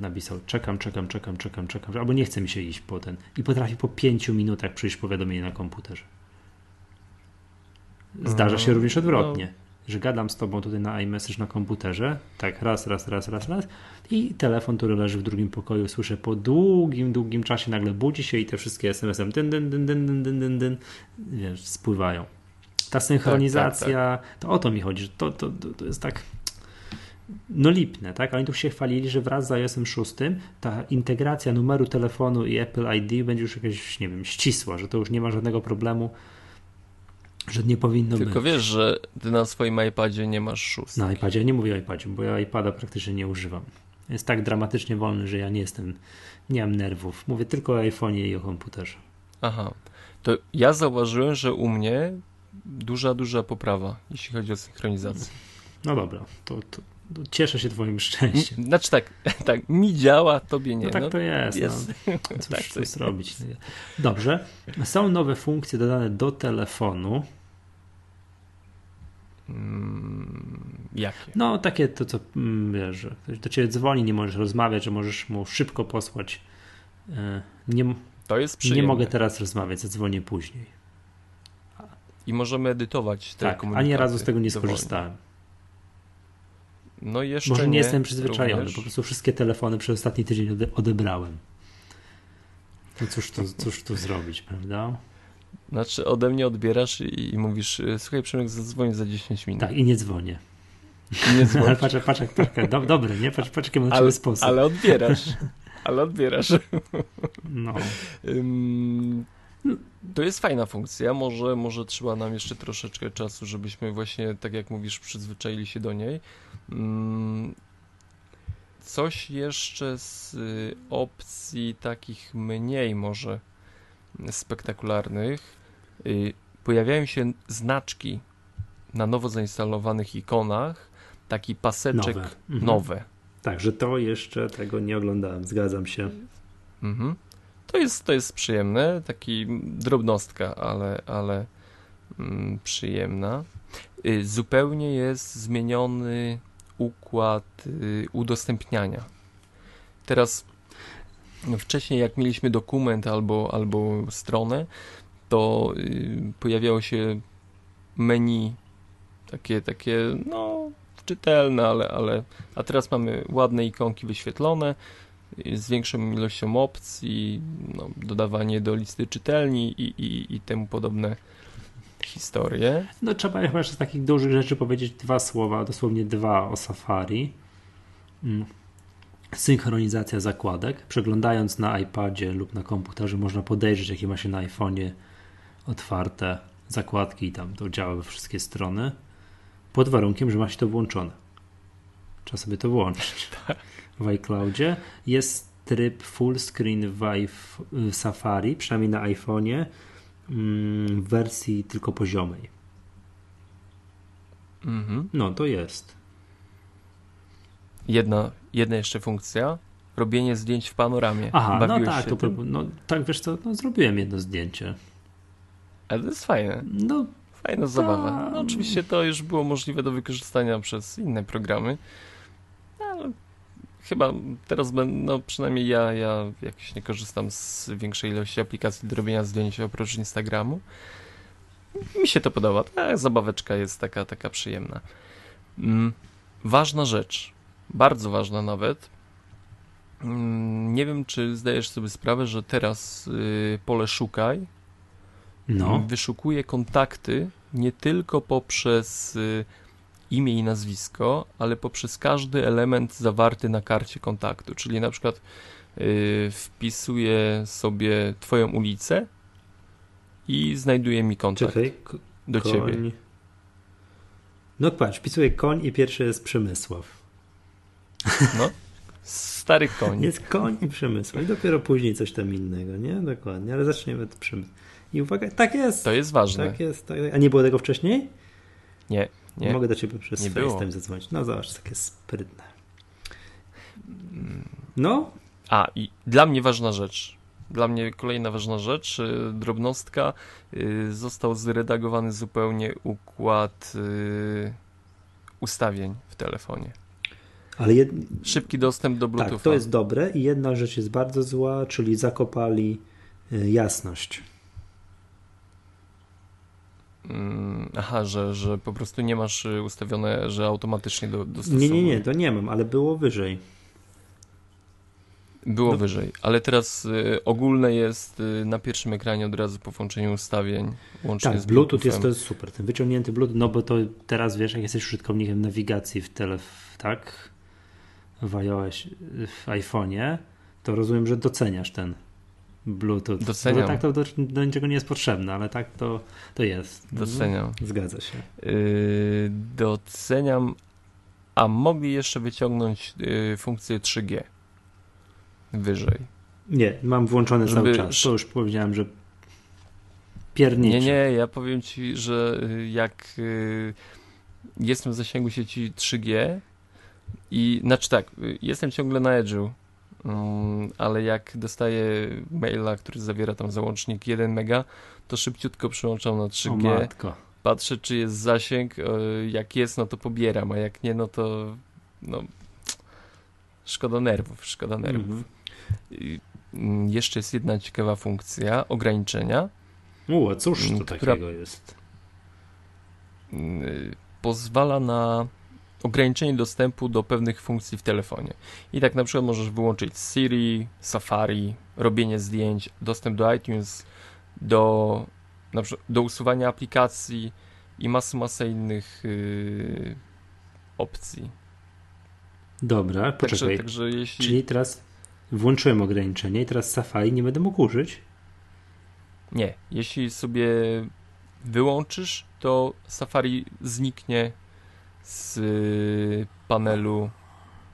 napisał: czekam, czekam, czekam, czekam, czekam, albo nie chce mi się iść po ten. I potrafi po pięciu minutach przyjść powiadomienie na komputerze. Zdarza się no, również odwrotnie, no. że gadam z tobą tutaj na iMessage na komputerze, tak raz, raz, raz, raz, raz i telefon, który leży w drugim pokoju, słyszę po długim, długim czasie nagle budzi się i te wszystkie SMS-em dyn, dyn, dyn, dyn, dyn, dyn, dyn, wiesz, spływają. Ta synchronizacja, tak, tak, tak. to o to mi chodzi, że to, to, to, jest tak no lipne, tak? Oni tu się chwalili, że wraz z iOS 6 ta integracja numeru telefonu i Apple ID będzie już jakaś, nie wiem, ścisła, że to już nie ma żadnego problemu, że nie powinno Tylko być. wiesz, że ty na swoim iPadzie nie masz szóstki. Na iPadzie, nie mówię o iPadzie, bo ja iPada praktycznie nie używam. Jest tak dramatycznie wolny, że ja nie jestem, nie mam nerwów. Mówię tylko o iPhone'ie i o komputerze. Aha. To ja zauważyłem, że u mnie duża, duża poprawa, jeśli chodzi o synchronizację. No dobra, to, to, Cieszę się twoim szczęściem. Znaczy tak, tak, mi działa, tobie nie. No tak no, to jest. jest. No. Cóż, tak, cóż zrobić. Dobrze. Są nowe funkcje dodane do telefonu. Hmm, Jakie? No takie to, co mm, wiesz, że ktoś do ciebie dzwoni, nie możesz rozmawiać, że możesz mu szybko posłać. e, Nie, To jest nie przyjemne. mogę teraz rozmawiać, zadzwonię później. I możemy edytować te Tak, komunikaty. ani razu z tego nie dowolnie. skorzystałem. No jeszcze Może nie, nie jestem przyzwyczajony, również. po prostu wszystkie telefony przez ostatni tydzień ode, odebrałem. No cóż tu, cóż tu zrobić, prawda? Znaczy ode mnie odbierasz i, i mówisz, y, słuchaj Przemek, zadzwoń za 10 minut. Tak, i nie dzwonię. I nie Ale dzwonisz. patrz, patrz, patrz, do, dobry, nie? Patrz, patrz, jaki ale, sposób. ale odbierasz. Ale odbierasz. No. To jest fajna funkcja. Może, może trzeba nam jeszcze troszeczkę czasu, żebyśmy właśnie, tak jak mówisz, przyzwyczaili się do niej. Ym, Coś jeszcze z y, opcji takich mniej może spektakularnych. Y, Pojawiają się znaczki na nowo zainstalowanych ikonach. Taki paseczek Nowe. Mhm. nowe. Tak, że to jeszcze tego nie oglądałem, zgadzam się. Mhm. To jest, to jest przyjemne, taki drobnostka, ale, ale mm, przyjemna. Y, Zupełnie jest zmieniony układ y, udostępniania. Teraz wcześniej jak mieliśmy dokument albo, albo stronę, to y, pojawiało się menu takie, takie no czytelne, ale, ale a teraz mamy ładne ikonki wyświetlone z większą ilością opcji, no, dodawanie do listy czytelni i, i, i temu podobne historie. No trzeba chyba z takich dużych rzeczy powiedzieć dwa słowa, dosłownie dwa o Safari. Mm. Synchronizacja zakładek. Przeglądając na iPadzie lub na komputerze można podejrzeć, jakie ma się na iPhone'ie otwarte zakładki i tam to działa we wszystkie strony. Pod warunkiem, że ma się to włączone. Trzeba sobie to włączyć. W iCloudzie jest tryb full screen w, Safari, przynajmniej na iPhone'ie mm, w wersji tylko poziomej. Mhm. No, to jest. Jedna, jedna jeszcze funkcja. Robienie zdjęć w panoramie. Aha, no Bawiłeś tak, się to, no tak, wiesz co, no, zrobiłem jedno zdjęcie. Ale to jest fajne. No, Fajna zabawa. Tak. No, oczywiście to już było możliwe do wykorzystania przez inne programy. Ale chyba teraz będę, no przynajmniej ja, ja jakoś nie korzystam z większej ilości aplikacji do robienia zdjęć oprócz Instagramu. Mi się to podoba. Ta zabaweczka jest taka, taka przyjemna. Mm, ważna rzecz, bardzo ważna nawet. Mm, nie wiem, czy zdajesz sobie sprawę, że teraz y, pole szukaj no, wyszukuje kontakty nie tylko poprzez y, imię i nazwisko, ale poprzez każdy element zawarty na karcie kontaktu. Czyli na przykład y, wpisuję sobie Twoją ulicę i znajduje mi kontakt czekaj, do koń. Ciebie. No patrz, wpisuję koń i pierwszy jest Przemysław. No. Stary koń. Jest koń i Przemysław i dopiero później coś tam innego, nie? Dokładnie, ale zaczniemy od Przemysław. I uwaga, tak jest, To jest ważne. tak jest. Tak, a nie było tego wcześniej? Nie, nie. Mogę do Ciebie przez FaceTime zadzwonić. No zobacz, takie sprytne. No, A, i dla mnie ważna rzecz. Dla mnie kolejna ważna rzecz, y, drobnostka. y, Został zredagowany zupełnie układ y, ustawień w telefonie. ale jed... Szybki dostęp do Bluetootha. tak, to jest dobre i jedna rzecz jest bardzo zła, czyli zakopali jasność. Mm, Aha, że, że po prostu nie masz y, ustawione, że automatycznie do, Nie, dostosowuje. nie, nie, to nie mam, ale było wyżej. Było No. wyżej, ale teraz y, ogólne jest y, na pierwszym ekranie od razu po włączeniu ustawień, łącznie Tak, z Bluetooth jest, to jest super. Ten wyciągnięty Bluetooth, no bo to teraz wiesz, jak jesteś użytkownikiem nawigacji w telef, tak? W iOS, w iPhone'ie, to rozumiem, że doceniasz ten Bluetooth. Doceniam. No, tak to do, do niczego nie jest potrzebne, ale tak to, to jest. Doceniam. Mhm. Zgadza się. Yy, doceniam, a mogli jeszcze wyciągnąć yy, funkcję 3G wyżej. Nie, mam włączony Żeby cały czas. To już powiedziałem, że pierniczy. Nie, nie, ja powiem ci, że y, jak y, jestem w zasięgu sieci 3G i znaczy tak, y, jestem ciągle na Edge'u, ale jak dostaję maila, który zawiera tam załącznik 1 mega, to szybciutko przyłączam na O 3G matko. patrzę, czy jest zasięg. E, jak jest, no to pobieram, a jak nie, no to no, szkoda nerwów, szkoda nerwów. Mhm. Mm, jeszcze jest jedna ciekawa funkcja ograniczenia. U, a cóż to takiego jest? Mm, pozwala na ograniczenie dostępu do pewnych funkcji w telefonie. I tak na przykład możesz wyłączyć Siri, Safari, robienie zdjęć, dostęp do iTunes, do, na przykład, do usuwania aplikacji i masy, masę innych yy, opcji. Dobra, poczekaj. Także, także jeśli... Czyli teraz włączyłem ograniczenie i teraz Safari nie będę mógł użyć? Nie. Jeśli sobie wyłączysz, to Safari zniknie z panelu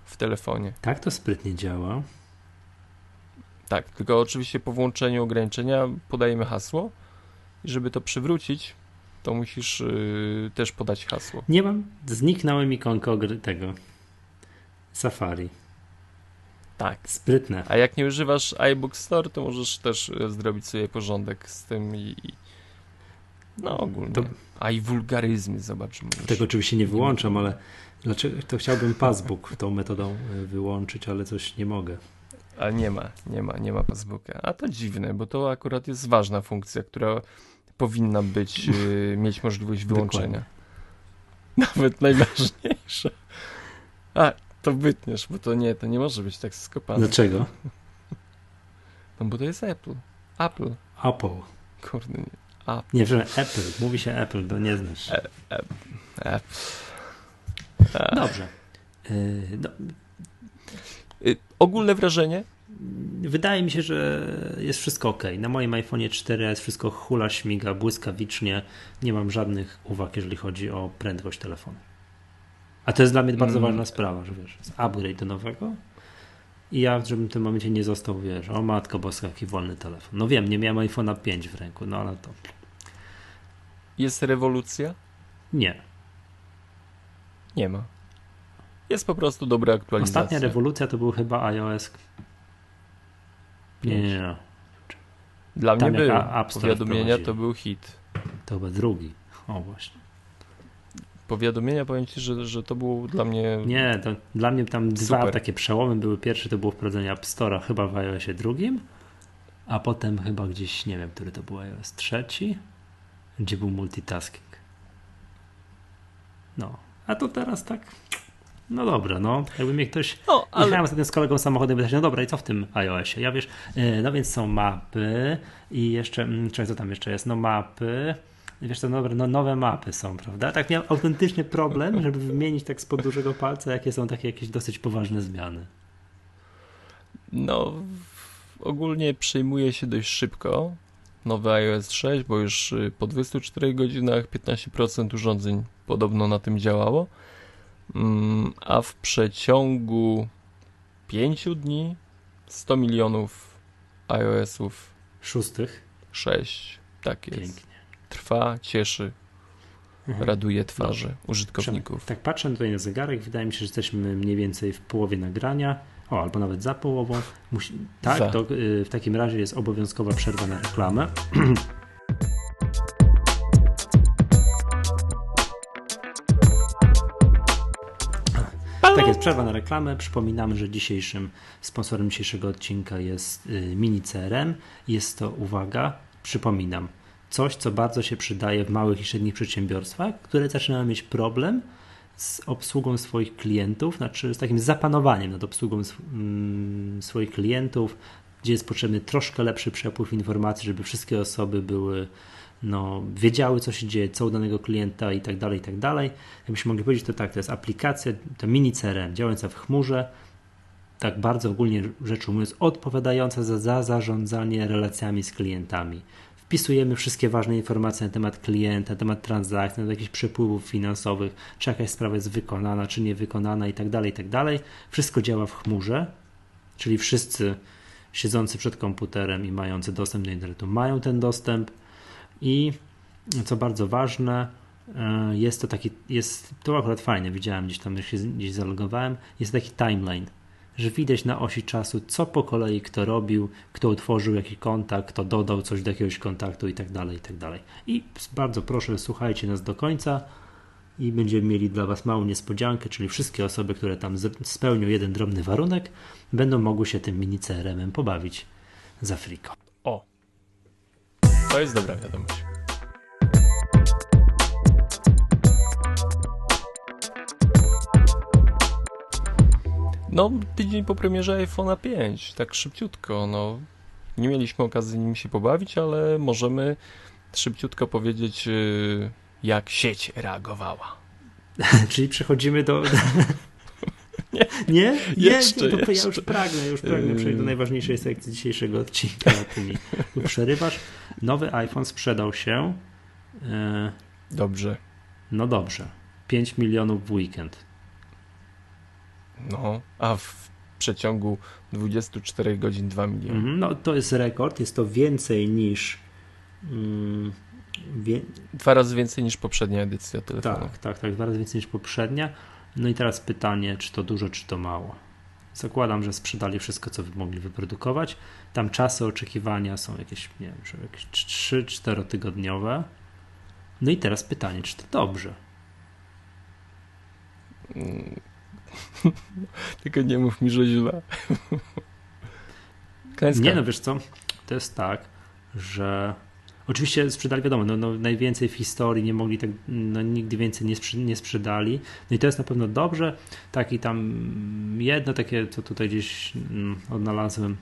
w telefonie. Tak to sprytnie działa. Tak, tylko oczywiście po włączeniu ograniczenia podajemy hasło i żeby to przywrócić, to musisz yy, też podać hasło. Nie mam, zniknęły mi ikonka tego Safari. Tak. Sprytne. A jak nie używasz iBook Store, to możesz też e, zrobić sobie porządek z tym i, no ogólnie. To... A i wulgaryzmy, zobaczymy. Tego oczywiście nie wyłączam, ale dlaczego to chciałbym passbook tą metodą e, wyłączyć, ale coś nie mogę. A nie ma, nie ma, nie ma passbooka. A to dziwne, bo to akurat jest ważna funkcja, która powinna być, e, mieć możliwość wyłączenia. Dokładnie. Nawet najważniejsza. A, to wytniesz, bo to nie, to nie może być tak skopane. Dlaczego? No bo to jest Apple. Apple. Apple. Kurde, nie. Apple. Nie, że Apple. Mówi się Apple, to nie znasz. E, e, Apple. Dobrze. No. Ogólne wrażenie? Wydaje mi się, że jest wszystko ok. Na moim iPhone 4 jest wszystko hula, śmiga, błyskawicznie. Nie mam żadnych uwag, jeżeli chodzi o prędkość telefonu. A to jest dla mnie bardzo mm. ważna sprawa, że wiesz, jest upgrade do nowego i ja, żebym w tym momencie nie został, wiesz, o matko boska, jaki wolny telefon. No wiem, nie miałem iPhone'a 5 w ręku, no ale to... Jest rewolucja? Nie. Nie ma. Jest po prostu dobra aktualizacja. Ostatnia rewolucja to był chyba iOS. Nie, nie, nie. Dla Tam mnie był. Powiadomienia to był hit. To był drugi. O właśnie powiadomienia, powiem Ci, że, że to było dla mnie. Nie, to dla mnie tam super. dwa takie przełomy były. Pierwszy to było wprowadzenie App Store'a chyba w iOSie drugim, a potem chyba gdzieś, nie wiem, który to był iOS trzeci, gdzie był multitasking. No, a to teraz tak. No dobra, no. Jakby mnie ktoś. No, ale... Jechałem ostatnio z kolegą samochodem i pytać, no dobra, i co w tym iOSie? Ja wiesz, e, no więc są mapy i jeszcze, mm, co tam jeszcze jest? No mapy, wiesz, to nowe, no, nowe mapy są, prawda? Tak miałem autentycznie problem, żeby wymienić tak spod dużego palca, jakie są takie jakieś dosyć poważne zmiany. No, ogólnie przyjmuje się dość szybko nowy iOS 6, bo już y, po 24 godzinach 15% urządzeń podobno na tym działało, mm, a w przeciągu 5 dni 100 milionów iOS-ów. Szóstych? 6, tak jest. Pięknie. Trwa, cieszy, mhm. raduje twarze użytkowników. Tak patrzę tutaj na zegarek, wydaje mi się, że jesteśmy mniej więcej w połowie nagrania, o, albo nawet za połową. Musi... Tak, za. to y, w takim razie jest obowiązkowa przerwa na reklamę. Tak jest, przerwa na reklamę. Przypominamy, że dzisiejszym sponsorem dzisiejszego odcinka jest y, Mini CRM. Jest to, uwaga, przypominam, coś, co bardzo się przydaje w małych i średnich przedsiębiorstwach, które zaczynają mieć problem z obsługą swoich klientów, znaczy z takim zapanowaniem nad obsługą mm, swoich klientów, gdzie jest potrzebny troszkę lepszy przepływ informacji, żeby wszystkie osoby były, no, wiedziały, co się dzieje, co u danego klienta i tak dalej, i tak dalej. Jakbyśmy mogli powiedzieć, to tak, to jest aplikacja, to mini CRM działająca w chmurze, tak bardzo ogólnie rzecz ujmując, odpowiadająca za, za zarządzanie relacjami z klientami wpisujemy wszystkie ważne informacje na temat klienta, na temat transakcji, na temat jakichś przepływów finansowych, czy jakaś sprawa jest wykonana, czy niewykonana i tak dalej, i tak. Wszystko działa w chmurze, czyli wszyscy siedzący przed komputerem i mający dostęp do internetu mają ten dostęp i co bardzo ważne, e, jest to taki, jest, to akurat fajne, widziałem gdzieś tam, jak się gdzieś zalogowałem, jest taki timeline, że widać na osi czasu, co po kolei kto robił, kto utworzył jaki kontakt, kto dodał coś do jakiegoś kontaktu i tak dalej, i tak. I bardzo proszę, słuchajcie nas do końca i będziemy mieli dla Was małą niespodziankę, czyli wszystkie osoby, które tam spełnią jeden drobny warunek, będą mogły się tym mini CRM-em pobawić za friko. O, to jest dobra wiadomość. No, tydzień po premierze iPhone'a 5, tak szybciutko, no. Nie mieliśmy okazji nim się pobawić, ale możemy szybciutko powiedzieć, y, jak sieć reagowała. Czyli przechodzimy do... Nie, nie? nie jeszcze, to, jeszcze. ja już pragnę, już pragnę przejść do najważniejszej sekcji dzisiejszego odcinka, ty mi tu przerywasz. Nowy iPhone sprzedał się. E... Dobrze. No dobrze. 5 milionów w weekend. No, a w przeciągu 24 godzin 2 miliony. Mm, no to jest rekord, jest to więcej niż. Mm, wie... Dwa razy więcej niż poprzednia edycja telefonu. Tak, tak, tak, dwa razy więcej niż poprzednia. No i teraz pytanie, czy to dużo, czy to mało. Zakładam, że sprzedali wszystko, co mogli wyprodukować. Tam czasy oczekiwania są jakieś, nie wiem, jakieś 3-4 tygodniowe. No i teraz pytanie, czy to dobrze? Tylko nie mów mi, że źle. Klęska. Nie, no wiesz co, to jest tak, że oczywiście sprzedali, wiadomo, no, no najwięcej w historii, nie mogli tak, no nigdy więcej nie, sprzy, nie sprzedali. No i to jest na pewno dobrze. Taki tam jedno takie, co tutaj gdzieś mm, odnalazłem,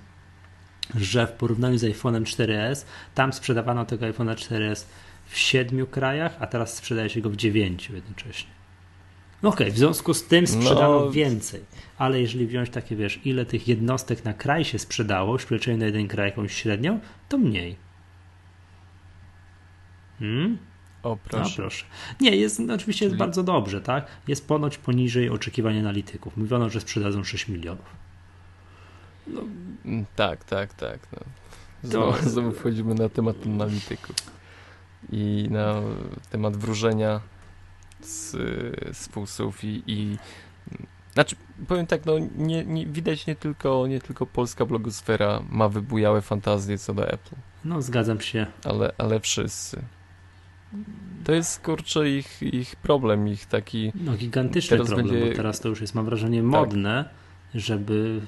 że w porównaniu z iPhone'em 4S, tam sprzedawano tego iPhone'a 4S w siedmiu krajach, a teraz sprzedaje się go w dziewięciu jednocześnie. No okej, okay, w związku z tym sprzedano no. więcej, ale jeżeli wziąć takie, wiesz, ile tych jednostek na kraj się sprzedało, przeliczyłem na jeden kraj jakąś średnią, to mniej. Hmm? O, proszę. No, proszę. Nie, jest, no, oczywiście Czyli... jest bardzo dobrze, tak? Jest ponoć poniżej oczekiwań analityków. Mówiono, że sprzedadzą 6 milionów. No. Mm, tak, tak, tak. No. Znowu, to... znowu wchodzimy na temat analityków i na temat wróżenia z, z i, i znaczy, powiem tak, no nie, nie, widać nie tylko, nie tylko polska blogosfera ma wybujałe fantazje co do Apple. No, zgadzam się. Ale, ale wszyscy. To jest, kurczę, ich, ich problem, ich taki... No, gigantyczny problem, będzie... bo teraz to już jest, mam wrażenie, tak. modne, tak. żeby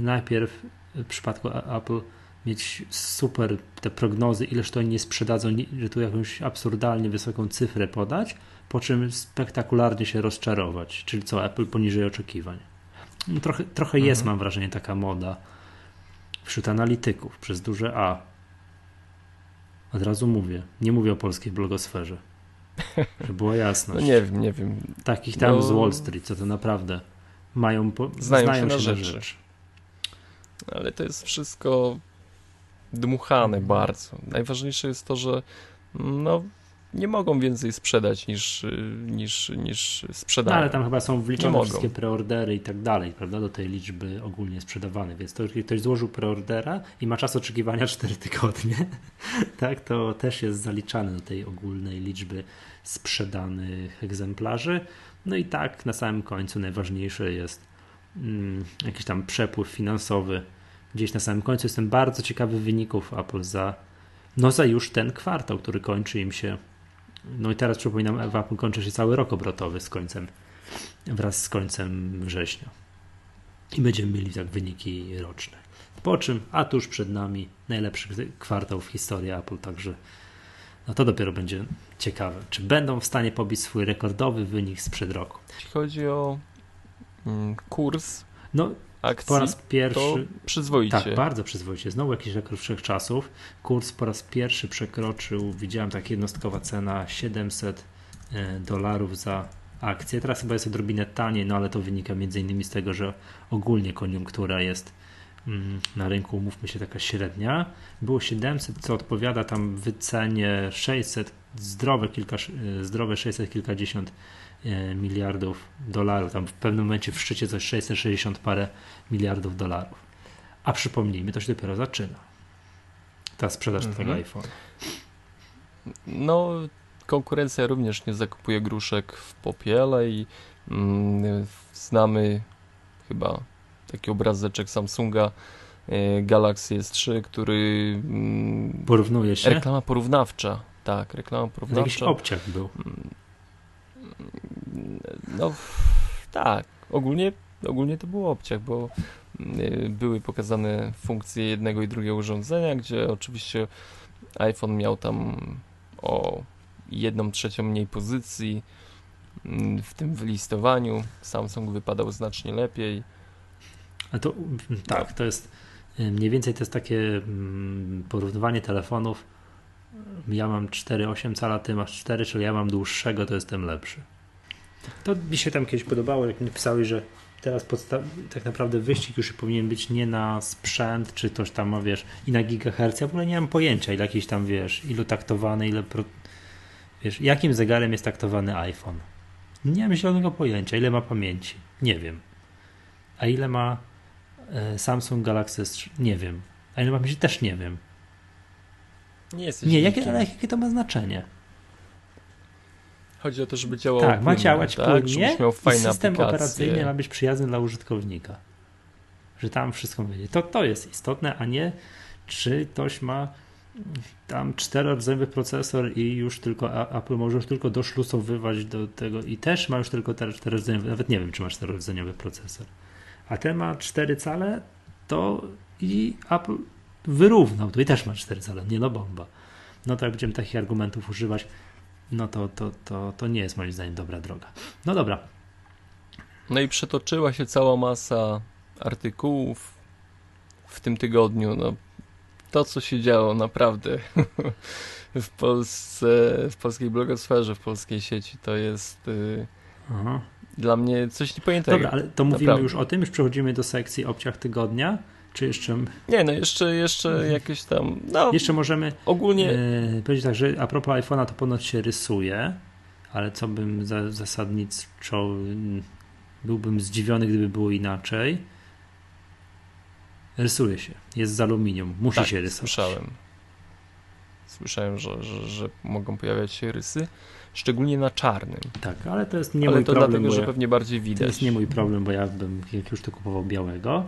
najpierw w przypadku Apple mieć super te prognozy, ileż to oni nie sprzedadzą, że tu jakąś absurdalnie wysoką cyfrę podać, po czym spektakularnie się rozczarować, czyli co Apple poniżej oczekiwań. No, trochę trochę mhm. jest, mam wrażenie, taka moda wśród analityków przez duże A. Od razu mówię, nie mówię o polskiej blogosferze. Żeby była jasność. No nie wiem, nie wiem. Takich tam no... z Wall Street, co to naprawdę mają, po... znają, znają, się, się na rzeczy. rzecz. Ale to jest wszystko dmuchane mhm. bardzo. Najważniejsze jest to, że no, nie mogą więcej sprzedać niż, niż, niż sprzedają. No, ale tam chyba są wliczone wszystkie preordery i tak dalej, prawda, do tej liczby ogólnie sprzedawanej, więc to jeżeli ktoś złożył preordera i ma czas oczekiwania 4 tygodnie, tak, to też jest zaliczane do tej ogólnej liczby sprzedanych egzemplarzy. No i tak na samym końcu najważniejsze jest mm, jakiś tam przepływ finansowy. Gdzieś na samym końcu jestem bardzo ciekawy wyników Apple za, no za już ten kwartał, który kończy im się no i teraz przypominam, Apple kończy się cały rok obrotowy z końcem, wraz z końcem września. I będziemy mieli tak wyniki roczne. Po czym, a tuż przed nami najlepszy kwartał w historii Apple, także no to dopiero będzie ciekawe. Czy będą w stanie pobić swój rekordowy wynik sprzed roku? Jeśli chodzi o mm, kurs, no akcji, po raz pierwszy. To przyzwoicie. Tak, bardzo przyzwoicie. Znowu jakiś rekord wszechczasów. Kurs po raz pierwszy przekroczył, widziałem tak jednostkowa cena 700 e, dolarów za akcję. Teraz chyba jest odrobinę taniej, no ale to wynika między innymi z tego, że ogólnie koniunktura jest mm, na rynku, umówmy się, taka średnia. Było 700, co odpowiada tam wycenie 600, zdrowe, kilka, e, zdrowe 600 kilkadziesiąt miliardów dolarów. Tam w pewnym momencie w szczycie coś 660 parę miliardów dolarów. A przypomnijmy, to się dopiero zaczyna. Ta sprzedaż mhm. tego iPhone. No, konkurencja również nie zakupuje gruszek w popiele i mm, znamy chyba taki obrazeczek Samsunga e, Galaxy S3, który... Mm, Porównuje się? Reklama porównawcza. Tak, reklama porównawcza. Jakiś obciach był. Mm, no tak, ogólnie, ogólnie to był obciach, bo mm, były pokazane funkcje jednego i drugiego urządzenia, gdzie oczywiście iPhone miał tam o jedną trzecią mniej pozycji mm, w tym wylistowaniu. Samsung wypadał znacznie lepiej. A to tak, no. to jest y, mniej więcej to jest takie mm, porównywanie telefonów. Ja mam 4,8 cala, ty masz 4, czyli ja mam dłuższego, to jestem lepszy. To mi się tam kiedyś podobało, jak mi pisałeś, że teraz tak naprawdę wyścig już powinien być nie na sprzęt, czy coś tam, no wiesz, i na gigahertz. Ja w ogóle nie mam pojęcia, ile jakiś tam, wiesz, ilu taktowany, ile, pro... wiesz, jakim zegarem jest taktowany iPhone. Nie mam zielonego pojęcia, ile ma pamięci. Nie wiem. A ile ma e, Samsung Galaxy S3? Nie wiem. A ile ma pamięci? Też nie wiem. Nie jesteś Nie, jakie, ale jakie to ma znaczenie? Chodzi o to, żeby działało Tak, ma działać tak? płynnie i system aplikacje. operacyjny ma być przyjazny dla użytkownika. Że tam wszystko będzie. To, to jest istotne, a nie czy ktoś ma tam czterordzeniowy procesor i już tylko Apple może już tylko doszlusowywać do tego i też ma już tylko czterordzeniowy, nawet nie wiem, czy ma czterordzeniowy procesor. A ten ma cztery cale, to i Apple wyrównał to i też ma cztery cale, nie no bomba. No to jak będziemy takich argumentów używać, no to, to, to, to nie jest moim zdaniem dobra droga. No dobra. No i przetoczyła się cała masa artykułów w tym tygodniu. No, to, co się działo naprawdę w Polsce, w polskiej blogosferze, w polskiej sieci, to jest y, dla mnie coś niepojętego. Dobra, ale to mówimy naprawdę. już o tym, już przechodzimy do sekcji obciach tygodnia. Czy jeszcze. Nie, no jeszcze, jeszcze mhm. jakieś tam. No, jeszcze możemy ogólnie e, powiedzieć tak, że a propos iPhone'a to ponoć się rysuje, ale co bym za, zasadniczo. Byłbym zdziwiony, gdyby było inaczej. Rysuje się. Jest z aluminium. Musi tak, się rysować. Słyszałem. Słyszałem, że, że, że mogą pojawiać się rysy szczególnie na czarnym. Tak, ale to jest nie ale mój to problem. dlatego, że ja, pewnie bardziej widać. To jest nie mój problem, bo ja bym, jak już to kupował białego,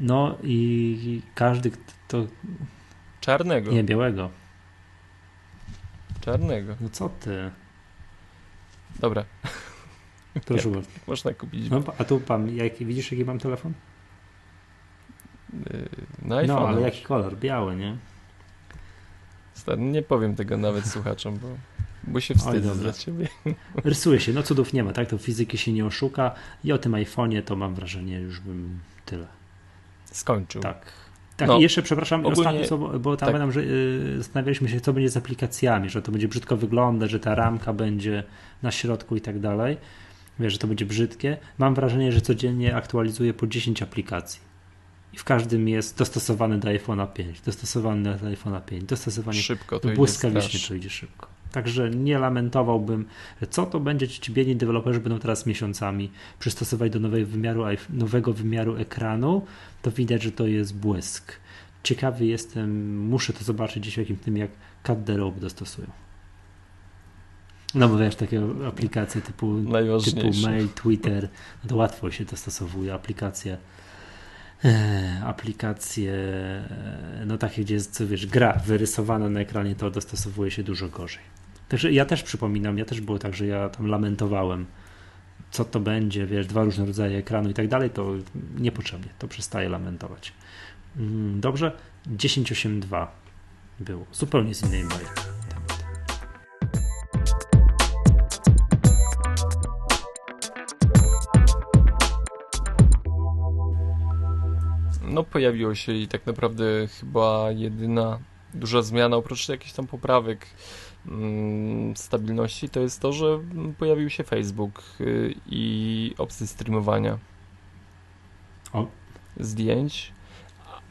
no i każdy to. Czarnego. Nie, białego. Czarnego. No co ty? Dobra. Proszę bardzo. Można kupić. No, a tu pan, jak, widzisz jaki mam telefon? Yy, na iPhone. No, ale jaki kolor? Biały, nie? Stary, nie powiem tego nawet słuchaczom, bo, bo się wstydzę za ciebie. Rysuje się, no cudów nie ma, tak? To fizyki się nie oszuka i o tym iPhone'ie to mam wrażenie już bym tyle skończył. Tak. Tak, no, i jeszcze przepraszam, ogólnie, ostatnio, co, bo tam tak. nam, że y, zastanawialiśmy się, co będzie z aplikacjami, że to będzie brzydko wyglądać, że ta ramka będzie na środku i tak dalej. Wiesz, że to będzie brzydkie. Mam wrażenie, że codziennie aktualizuję po 10 aplikacji. I w każdym jest dostosowany do iPhone'a 5, dostosowany do iPhone'a 5, dostosowany szybko, to błyskawicznie to idzie szybko. Także nie lamentowałbym, co to będzie ci biedni deweloperzy będą teraz miesiącami przystosować do nowego wymiaru, nowego wymiaru ekranu, to widać, że to jest błysk. Ciekawy jestem, muszę to zobaczyć gdzieś w jakimś tym, jak Cut the Rope dostosują. No bo wiesz, takie aplikacje typu, typu mail, Twitter, no to łatwo się dostosowuje. Aplikacje, aplikacje, e, no takie, gdzie jest, wiesz, gra wyrysowana na ekranie, to dostosowuje się dużo gorzej. Także ja też przypominam, ja też było tak, że ja tam lamentowałem co to będzie, wiesz, dwa różne rodzaje ekranu i tak dalej, to niepotrzebnie, to przestaje lamentować. Mm, dobrze, 10.8.2 było, zupełnie z innej bajki. No pojawiło się i tak naprawdę chyba jedyna duża zmiana, oprócz jakichś tam poprawek Mm, stabilności, to jest to, że pojawił się Facebook y, i opcje streamowania o. zdjęć.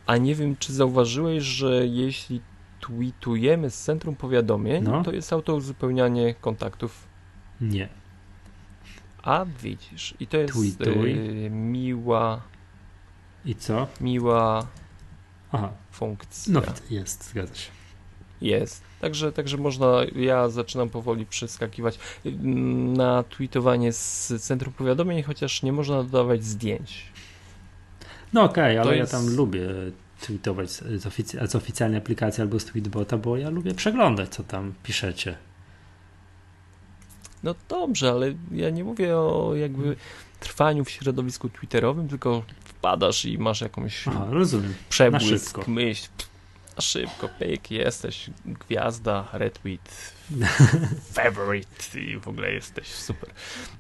A nie wiem, czy zauważyłeś, że jeśli tweetujemy z centrum powiadomień, no. to jest auto uzupełnianie kontaktów. Nie. A widzisz, i to jest y, miła. I co? Miła Aha. funkcja. No, jest, zgadza się. Jest. Także, także można, ja zaczynam powoli przeskakiwać na tweetowanie z centrum powiadomień, chociaż nie można dodawać zdjęć. No okej, okay, ale jest... ja tam lubię tweetować z, ofic- z oficjalnej aplikacji albo z tweetbota, bo ja lubię przeglądać, co tam piszecie. No dobrze, ale ja nie mówię o jakby trwaniu w środowisku twitterowym, tylko wpadasz i masz jakąś Aha, rozumiem. przebłysk, na myśl. Na szybko, pyk, jesteś gwiazda, retweet, favorite i w ogóle jesteś super.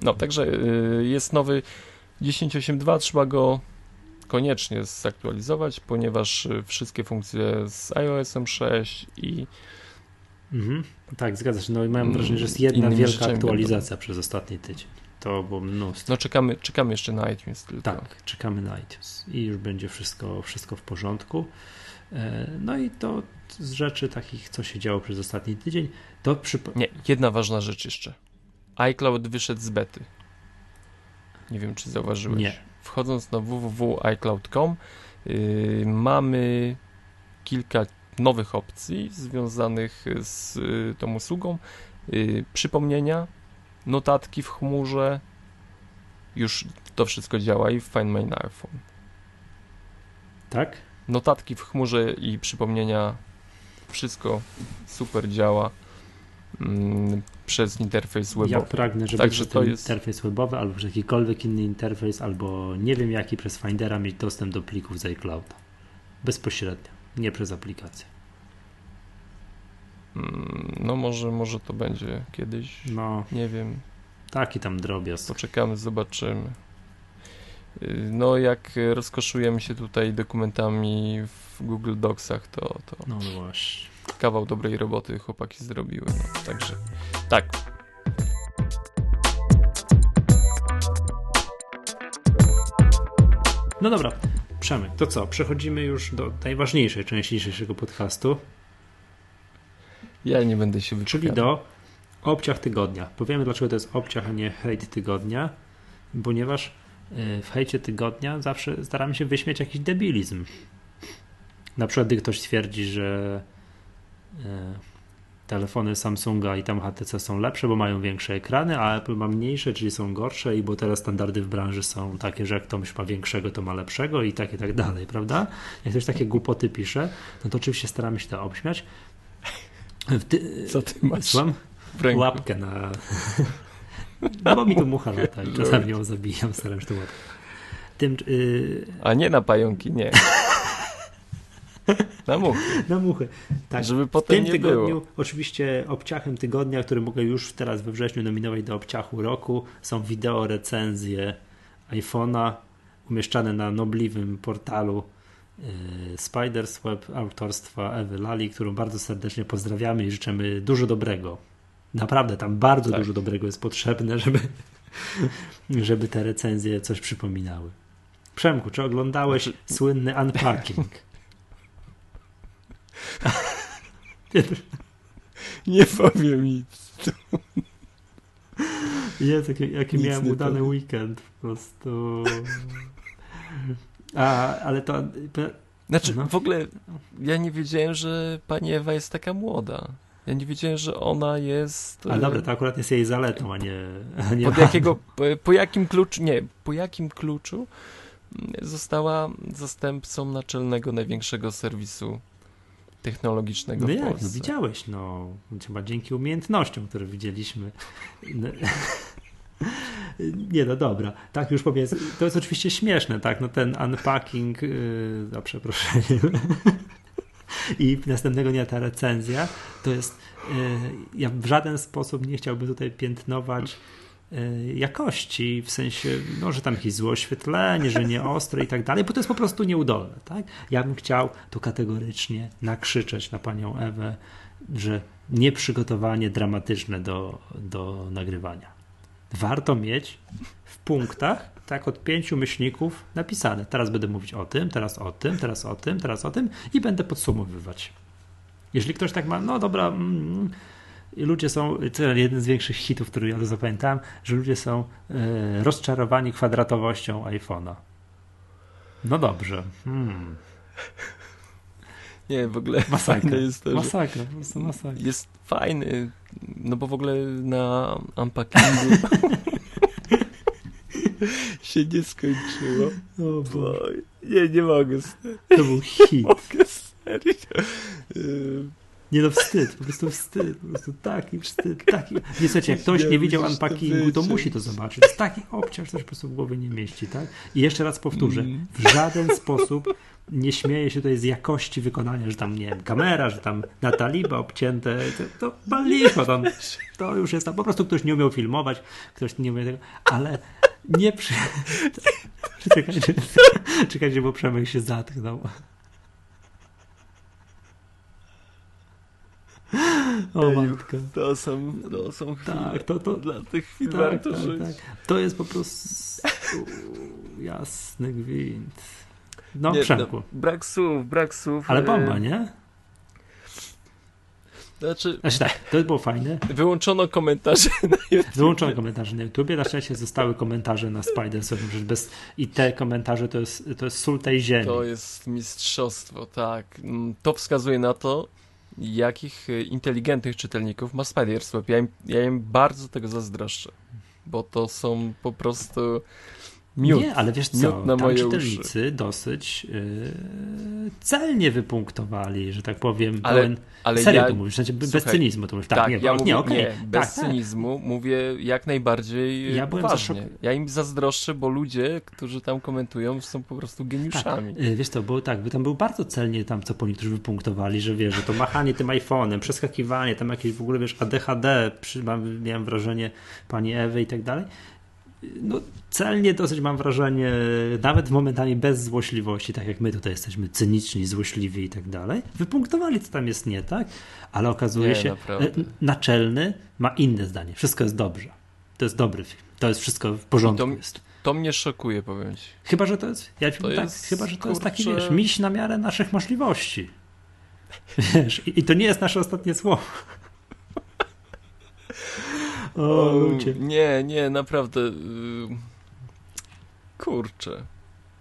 No, także y, jest nowy 10.8.2, trzeba go koniecznie zaktualizować, ponieważ y, wszystkie funkcje z iOS-em 6 i mhm. Tak, zgadza się. No i mam mm, wrażenie, że jest jedna wielka aktualizacja przez ostatni tydzień. To było mnóstwo. No czekamy, czekamy jeszcze na iTunes tylko. Tak, czekamy na iTunes i już będzie wszystko, wszystko w porządku. E, no i to z rzeczy takich, co się działo przez ostatni tydzień, to przypo... Nie, jedna ważna rzecz jeszcze. iCloud wyszedł z bety. Nie wiem, czy zauważyłeś. Nie. Wchodząc na www.icloud.com yy, mamy kilka nowych opcji związanych z y, tą usługą. Yy, przypomnienia, notatki w chmurze. Już to wszystko działa i w Find My iPhone. Tak? Notatki w chmurze i przypomnienia. Wszystko super działa mm, przez interfejs webowy. Ja pragnę, żeby Także to jest interfejs webowy albo przez jakikolwiek inny interfejs, albo nie wiem jaki przez Findera mieć dostęp do plików z iClouda. Bezpośrednio, nie przez aplikację. Mm, no może, może to będzie kiedyś. No. Nie wiem. Taki tam drobiazg. Poczekamy, zobaczymy. Y, no jak rozkoszujemy się tutaj dokumentami w Google Docsach, to, to no właśnie. kawał dobrej roboty chłopaki zrobiły. No, także tak. No dobra, Przemek, to co? Przechodzimy już do najważniejszej części dzisiejszego podcastu. Ja nie będę się wypowiadał. Czyli do obciach tygodnia. Powiemy, dlaczego to jest obciach, a nie hejt tygodnia, ponieważ y, w hejcie tygodnia zawsze staramy się wyśmieć jakiś debilizm. Na przykład, gdy ktoś twierdzi, że y, telefony Samsunga i tam HTC są lepsze, bo mają większe ekrany, a Apple ma mniejsze, czyli są gorsze i bo teraz standardy w branży są takie, że jak ktoś ma większego, to ma lepszego i tak i tak dalej, prawda? Jak ktoś takie głupoty pisze, no to oczywiście staramy się to obśmiać. Ty, Co ty masz? Słucham? Łapkę na... No bo mi tu mucha lata i czasami ją zabijam, staram się to łapkę. Tym, yy... A nie na pająki, nie. Na muchy. Na muchy. Tak. Żeby potem w tym tygodniu, było. oczywiście obciachem tygodnia, który mogę już teraz we wrześniu nominować do obciachu roku, są wideo recenzje iPhone'a umieszczane na nobliwym portalu Spiders Web autorstwa Ewy Lali, którą bardzo serdecznie pozdrawiamy i życzymy dużo dobrego. Naprawdę tam bardzo tak. dużo dobrego jest potrzebne, żeby, żeby te recenzje coś przypominały. Przemku, czy oglądałeś znaczy... słynny unpacking? Nie powiem nic. Jest, jaki, jaki miałem udany powiem. weekend po prostu. A, ale to... Znaczy, no. w ogóle ja nie wiedziałem, że pani Ewa jest taka młoda. Ja nie wiedziałem, że ona jest. A dobra, to akurat jest jej zaletą, a nie. A nie Pod jakiego, po, po, jakim kluczu, nie, po jakim kluczu została zastępcą naczelnego największego serwisu technologicznego no w jak, No widziałeś, no chyba dzięki umiejętnościom, które widzieliśmy. No. Nie, no dobra, tak już powiedz. To jest oczywiście śmieszne, tak? No ten unpacking, yy, za przeproszeniem. I następnego dnia ta recenzja to jest. Yy, ja w żaden sposób nie chciałbym tutaj piętnować Y, jakości, w sensie, no, że tam jakieś złe oświetlenie, że nie ostre i tak dalej, bo to jest po prostu nieudolne. Tak? Ja bym chciał to kategorycznie nakrzyczeć na panią Ewę, że nieprzygotowanie dramatyczne do, do nagrywania. Warto mieć w punktach, tak, od pięciu myślników napisane. Teraz będę mówić o tym, teraz o tym, teraz o tym, teraz o tym i będę podsumowywać. Jeżeli ktoś tak ma, no dobra, mm, ludzie są, to jeden z większych hitów, który ja zapamiętałem, że ludzie są e, rozczarowani kwadratowością iPhone'a. No dobrze. Hmm. Nie, w ogóle masakra jest to, masakra, po prostu masakra. Jest fajny, no bo w ogóle na unpackingu się nie skończyło. O bo Nie, nie mogę. To był hit. Mogę, serio. Nie no, wstyd, po prostu wstyd, po prostu taki wstyd, taki... Nie, słuchajcie, jak ktoś nie widział unpackingu, to musi to zobaczyć. Taki obciąż, coś po prostu w głowie nie mieści, tak? I jeszcze raz powtórzę, Mm. w żaden sposób nie śmieję się tutaj z jakości wykonania, że tam, nie wiem, kamera, że tam na taliba obcięte, to, to licho, tam, to już jest tam, po prostu ktoś nie umiał filmować, ktoś nie umiał tego, ale nie przy... Czekajcie, czekajcie, bo Przemek się zatknął. O matko. to są, to są chwile. Tak, to, to, Dla tych chwil tak, warto tak, żyć. tak. To jest po prostu jasny gwint. No, Nie, Przemku. brak słów, brak słów. Ale e, bomba, nie? Znaczy, Znaczy tak, to było fajne. wyłączono komentarze na YouTube. Wyłączono komentarze na YouTubie, na szczęście zostały komentarze na Spider że bez I te komentarze to jest, to jest sól tej ziemi. To jest mistrzostwo, tak. Mm, To wskazuje na to, jakich e, inteligentnych czytelników ma Spider-Swap. Ja im, ja im bardzo tego zazdroszczę, bo to są po prostu miód. Nie, ale wiesz co, na tam moje czytelnicy dosyć yy, celnie wypunktowali, że tak powiem, Ale- pełen... ale Serio ja, to mówisz, znaczy bez Słuchaj, cynizmu to mówisz. Tak, tak, nie, ja bo- mówię, nie, nie, okej. bez tak, tak. cynizmu mówię jak najbardziej Ja byłem poważnie. zaszok- Ja im zazdroszczę, bo ludzie, którzy tam komentują, są po prostu geniuszami. Y, Wiesz to było tak, by tam był bardzo celnie tam, co po niektórzy wypunktowali, że wiesz, że to machanie tym iPhone'em, przeskakiwanie, tam jakieś w ogóle, wiesz, ADHD, przy, miałem wrażenie pani Ewy i tak dalej. No celnie dosyć mam wrażenie, nawet momentami bez złośliwości, tak jak my tutaj jesteśmy cyniczni, złośliwi i tak dalej, wypunktowali, co tam jest nie tak, ale okazuje Nie, się, naprawdę. y, naczelny ma inne zdanie, wszystko jest dobrze. To jest dobry film. To jest wszystko w porządku. To- jest. To mnie szokuje, powiem ci. Chyba, że to jest. Ja To tak, jest, chyba, że to jest taki wiesz, miś na miarę naszych możliwości. Wiesz, i, i to nie jest nasze ostatnie słowo. O, ludzie. Nie, nie, naprawdę. y, Kurczę.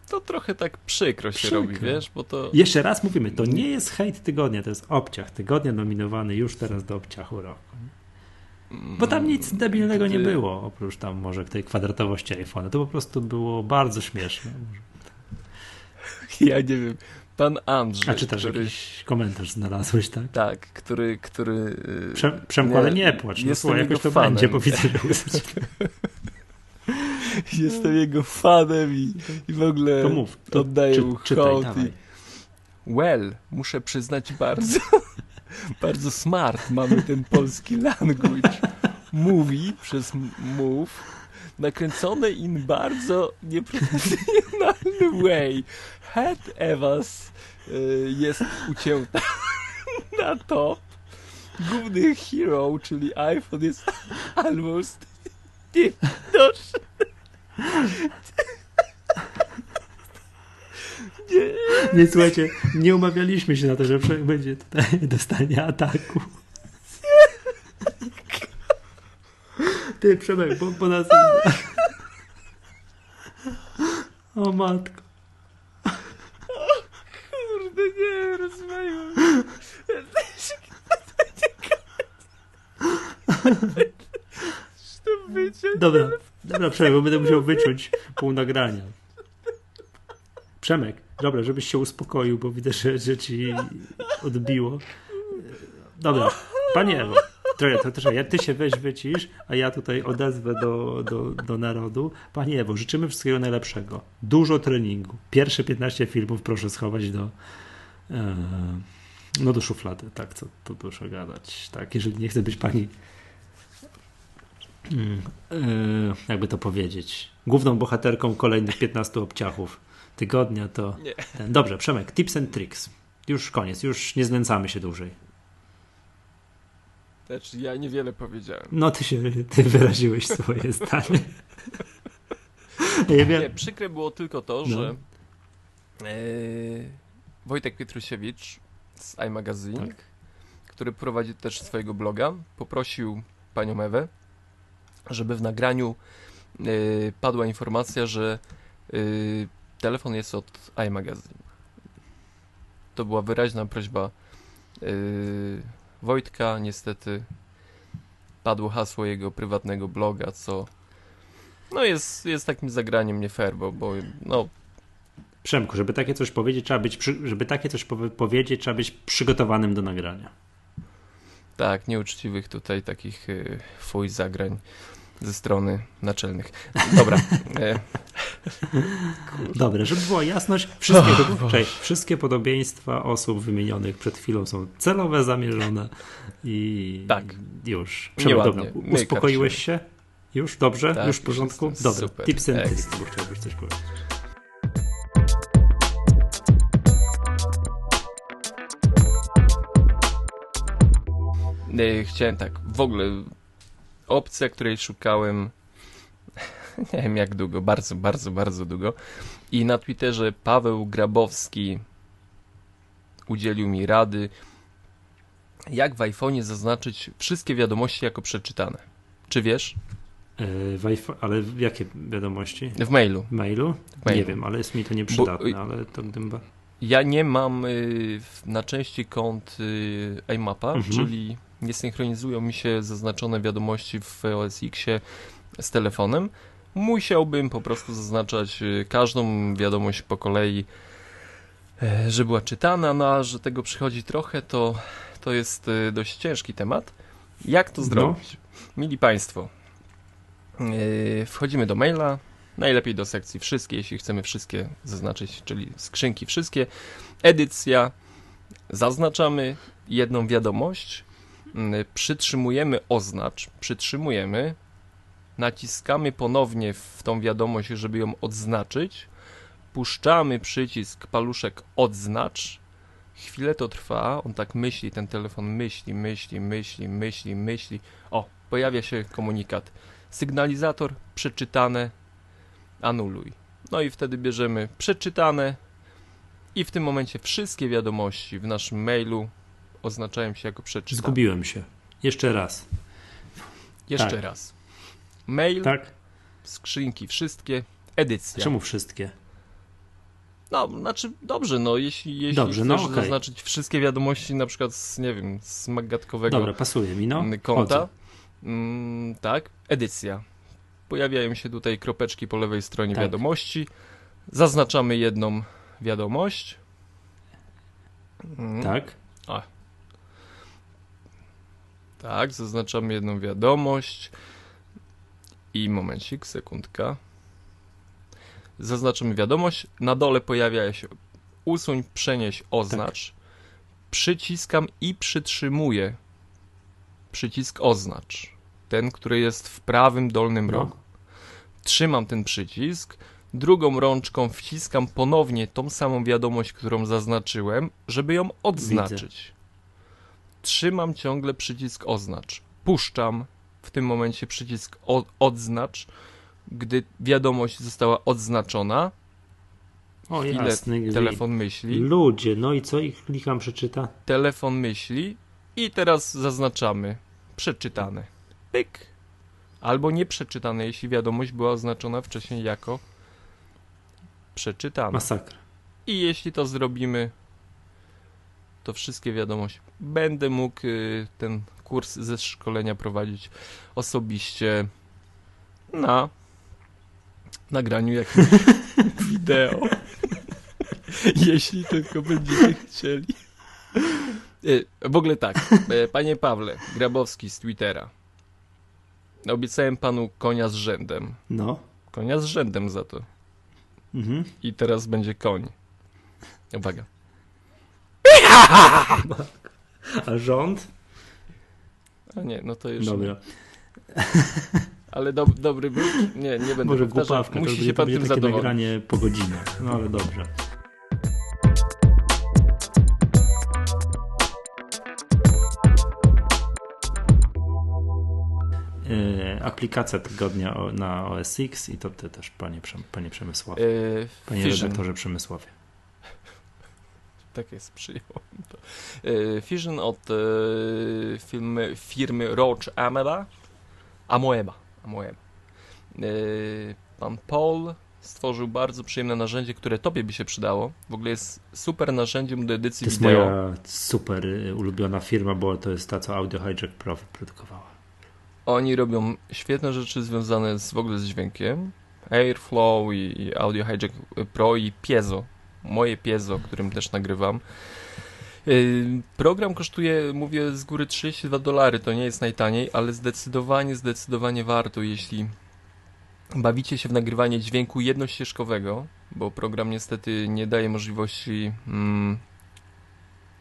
To trochę tak przykro się Przykro. robi, wiesz, bo to. Jeszcze raz mówimy, to nie jest hejt tygodnia, to jest obciach tygodnia nominowany już teraz do obciachu roku. Bo tam nic debilnego nie było, oprócz tam może tej kwadratowości iPhone'a. To po prostu było bardzo śmieszne. Ja nie wiem. Pan Andrzej. A czy też który, jakiś komentarz znalazłeś, tak? Tak, który. który y, Prze, Przemku, Nie, nie płacz. No, słuchaj, jakoś to fanem. będzie, bo widzę, że Jestem jego fanem i, i w ogóle To mów. To oddaję czy, mu hołd. I... Well, muszę przyznać bardzo, bardzo smart mamy ten polski language. Mówi przez move nakręcone in bardzo nieprofesjonalny way. Head Evans y, jest ucięta na top. Główny hero, czyli iPhone jest almost nie, no, nie, Nie, słuchajcie, nie umawialiśmy się na to, że będzie tutaj dostanie ataku. Ty, Przemek, bo, bo nas... O matko. Kurde, nie, rozmawiam. To wycie. Dobra, dobra, Przemek, bo będę musiał wyciąć pół nagrania. Przemek, dobra, żebyś się uspokoił, bo widzę, że, że ci odbiło. Dobra, panie Ewo, trochę, ja, ty się weź wycisz, a ja tutaj odezwę do, do, do narodu. Panie Ewo, życzymy wszystkiego najlepszego. Dużo treningu. Pierwsze 15 filmów proszę schować do no do szuflady, tak, co tu proszę gadać. Tak, jeżeli nie chce być pani Mm, yy, jakby to powiedzieć, główną bohaterką kolejnych 15 obciachów tygodnia to ten. Dobrze, Przemek, tips and tricks. Już koniec, już nie znęcamy się dłużej. Znaczy, ja niewiele powiedziałem. No ty się, ty wyraziłeś swoje zdanie. Ja wiem, Nie, przykre było tylko to, No. że e, Wojtek Pietrusiewicz z iMagazine, tak. który prowadzi też swojego bloga, poprosił panią Ewę, żeby w nagraniu e, padła informacja, że e, telefon jest od iMagazine. To była wyraźna prośba e, Wojtka, niestety padło hasło jego prywatnego bloga, co no jest, jest takim zagraniem nie fair, bo, bo no Przemku, żeby takie coś powiedzieć, trzeba być, żeby takie coś powiedzieć, trzeba być przygotowanym do nagrania. Tak, nieuczciwych tutaj takich y, fuj zagrań ze strony naczelnych. Dobra. E, Dobra, żeby była jasność, wszystkie, oh, wszystkie podobieństwa osób wymienionych przed chwilą są celowe, zamierzone i tak. już. Dobra, uspokoiłeś się? Już? Dobrze? Tak, już w porządku? Dobra, super. tips and tricks, chciałbyś coś powiedzieć. Chciałem tak, w ogóle opcja, której szukałem nie wiem jak długo, bardzo, bardzo, bardzo długo. I na Twitterze Paweł Grabowski udzielił mi rady, jak w iPhone'ie zaznaczyć wszystkie wiadomości jako przeczytane. Czy wiesz? E, w iPhone, ale jakie wiadomości? W mailu. W mailu? W mailu. Nie wiem, ale jest mi to nieprzydatne, Bo, ale to gdybym... Ja nie mam y, na części kont y, iMapa, mhm. czyli nie synchronizują mi się zaznaczone wiadomości w OS Xie z telefonem. Musiałbym po prostu zaznaczać y, każdą wiadomość po kolei, e, że była czytana, no a że tego przychodzi trochę, to, to jest y, dość ciężki temat. Jak to no. zrobić? No. Mili Państwo, yy, wchodzimy do maila, najlepiej do sekcji wszystkie, jeśli chcemy wszystkie zaznaczyć, czyli skrzynki wszystkie, edycja, zaznaczamy jedną wiadomość, przytrzymujemy oznacz, przytrzymujemy, naciskamy ponownie w tą wiadomość, żeby ją odznaczyć, puszczamy przycisk paluszek odznacz, chwilę to trwa, on tak myśli, ten telefon myśli, myśli, myśli, myśli, myśli. O, pojawia się komunikat. Sygnalizator przeczytane, anuluj. No i wtedy bierzemy przeczytane i w tym momencie wszystkie wiadomości w naszym mailu oznaczają się jako przeczytane. Zgubiłem się. Jeszcze raz. Jeszcze tak. raz. Mail, tak. skrzynki, wszystkie, edycja. Czemu wszystkie? No, znaczy dobrze, no jeśli, jeśli dobrze, no, chcesz okay. zaznaczyć wszystkie wiadomości na przykład z, nie wiem, z magatkowego Dobra, pasuje mi, no. konta, mm, tak, edycja. Pojawiają się tutaj kropeczki po lewej stronie tak. wiadomości. Zaznaczamy jedną wiadomość. Mm. Tak. A, tak, zaznaczamy jedną wiadomość. I momencik, sekundka. Zaznaczymy wiadomość. Na dole pojawia się usuń, przenieś, oznacz. Tak. Przyciskam i przytrzymuję przycisk oznacz. Ten, który jest w prawym dolnym no. rogu. Trzymam ten przycisk. Drugą rączką wciskam ponownie tą samą wiadomość, którą zaznaczyłem, żeby ją odznaczyć. Widzę trzymam ciągle przycisk oznacz. Puszczam w tym momencie przycisk odznacz, gdy wiadomość została odznaczona. O Chwilę jasny, telefon myśli. Ludzie, no i co? ich klikam, przeczyta. Telefon myśli i teraz zaznaczamy przeczytane. Pyk. Albo nieprzeczytane, jeśli wiadomość była oznaczona wcześniej jako przeczytana. Masakra. I jeśli to zrobimy to wszystkie wiadomości. Będę mógł y, ten kurs ze szkolenia prowadzić osobiście na nagraniu jakiegoś wideo. Jeśli tylko będziecie chcieli. Y, w ogóle tak, e, panie Pawle Grabowski z Twittera. Obiecałem panu konia z rzędem. No. Konia z rzędem za to. Mhm. I teraz będzie koń. Uwaga. A rząd? A nie, no to już. Dobra. Ale do, dobry był? Nie, nie będę Może głupawka, Musi się pan tym zadowolić. nagranie po godzinach. No ale dobrze. Yy, aplikacja tygodnia na OS X i to ty też, panie, panie Przemysławie. Yy, panie Fission. redaktorze Przemysławie tak jest, przyjąłem to. E, Fission od e, firmy, Roach Ameba. Amoeba. Amoeba. E, pan Paul stworzył bardzo przyjemne narzędzie, które tobie by się przydało. W ogóle jest super narzędziem do edycji wideo. To jest moja super ulubiona firma, bo to jest ta, co Audio Hijack Pro wyprodukowała. Oni robią świetne rzeczy związane z, w ogóle z dźwiękiem. Airflow i, i Audio Hijack Pro i Piezo moje piezo, którym też nagrywam. Yy, program kosztuje, mówię z góry 32 dolary, to nie jest najtaniej, ale zdecydowanie, zdecydowanie warto, jeśli bawicie się w nagrywanie dźwięku jednościeżkowego, bo program niestety nie daje możliwości mm,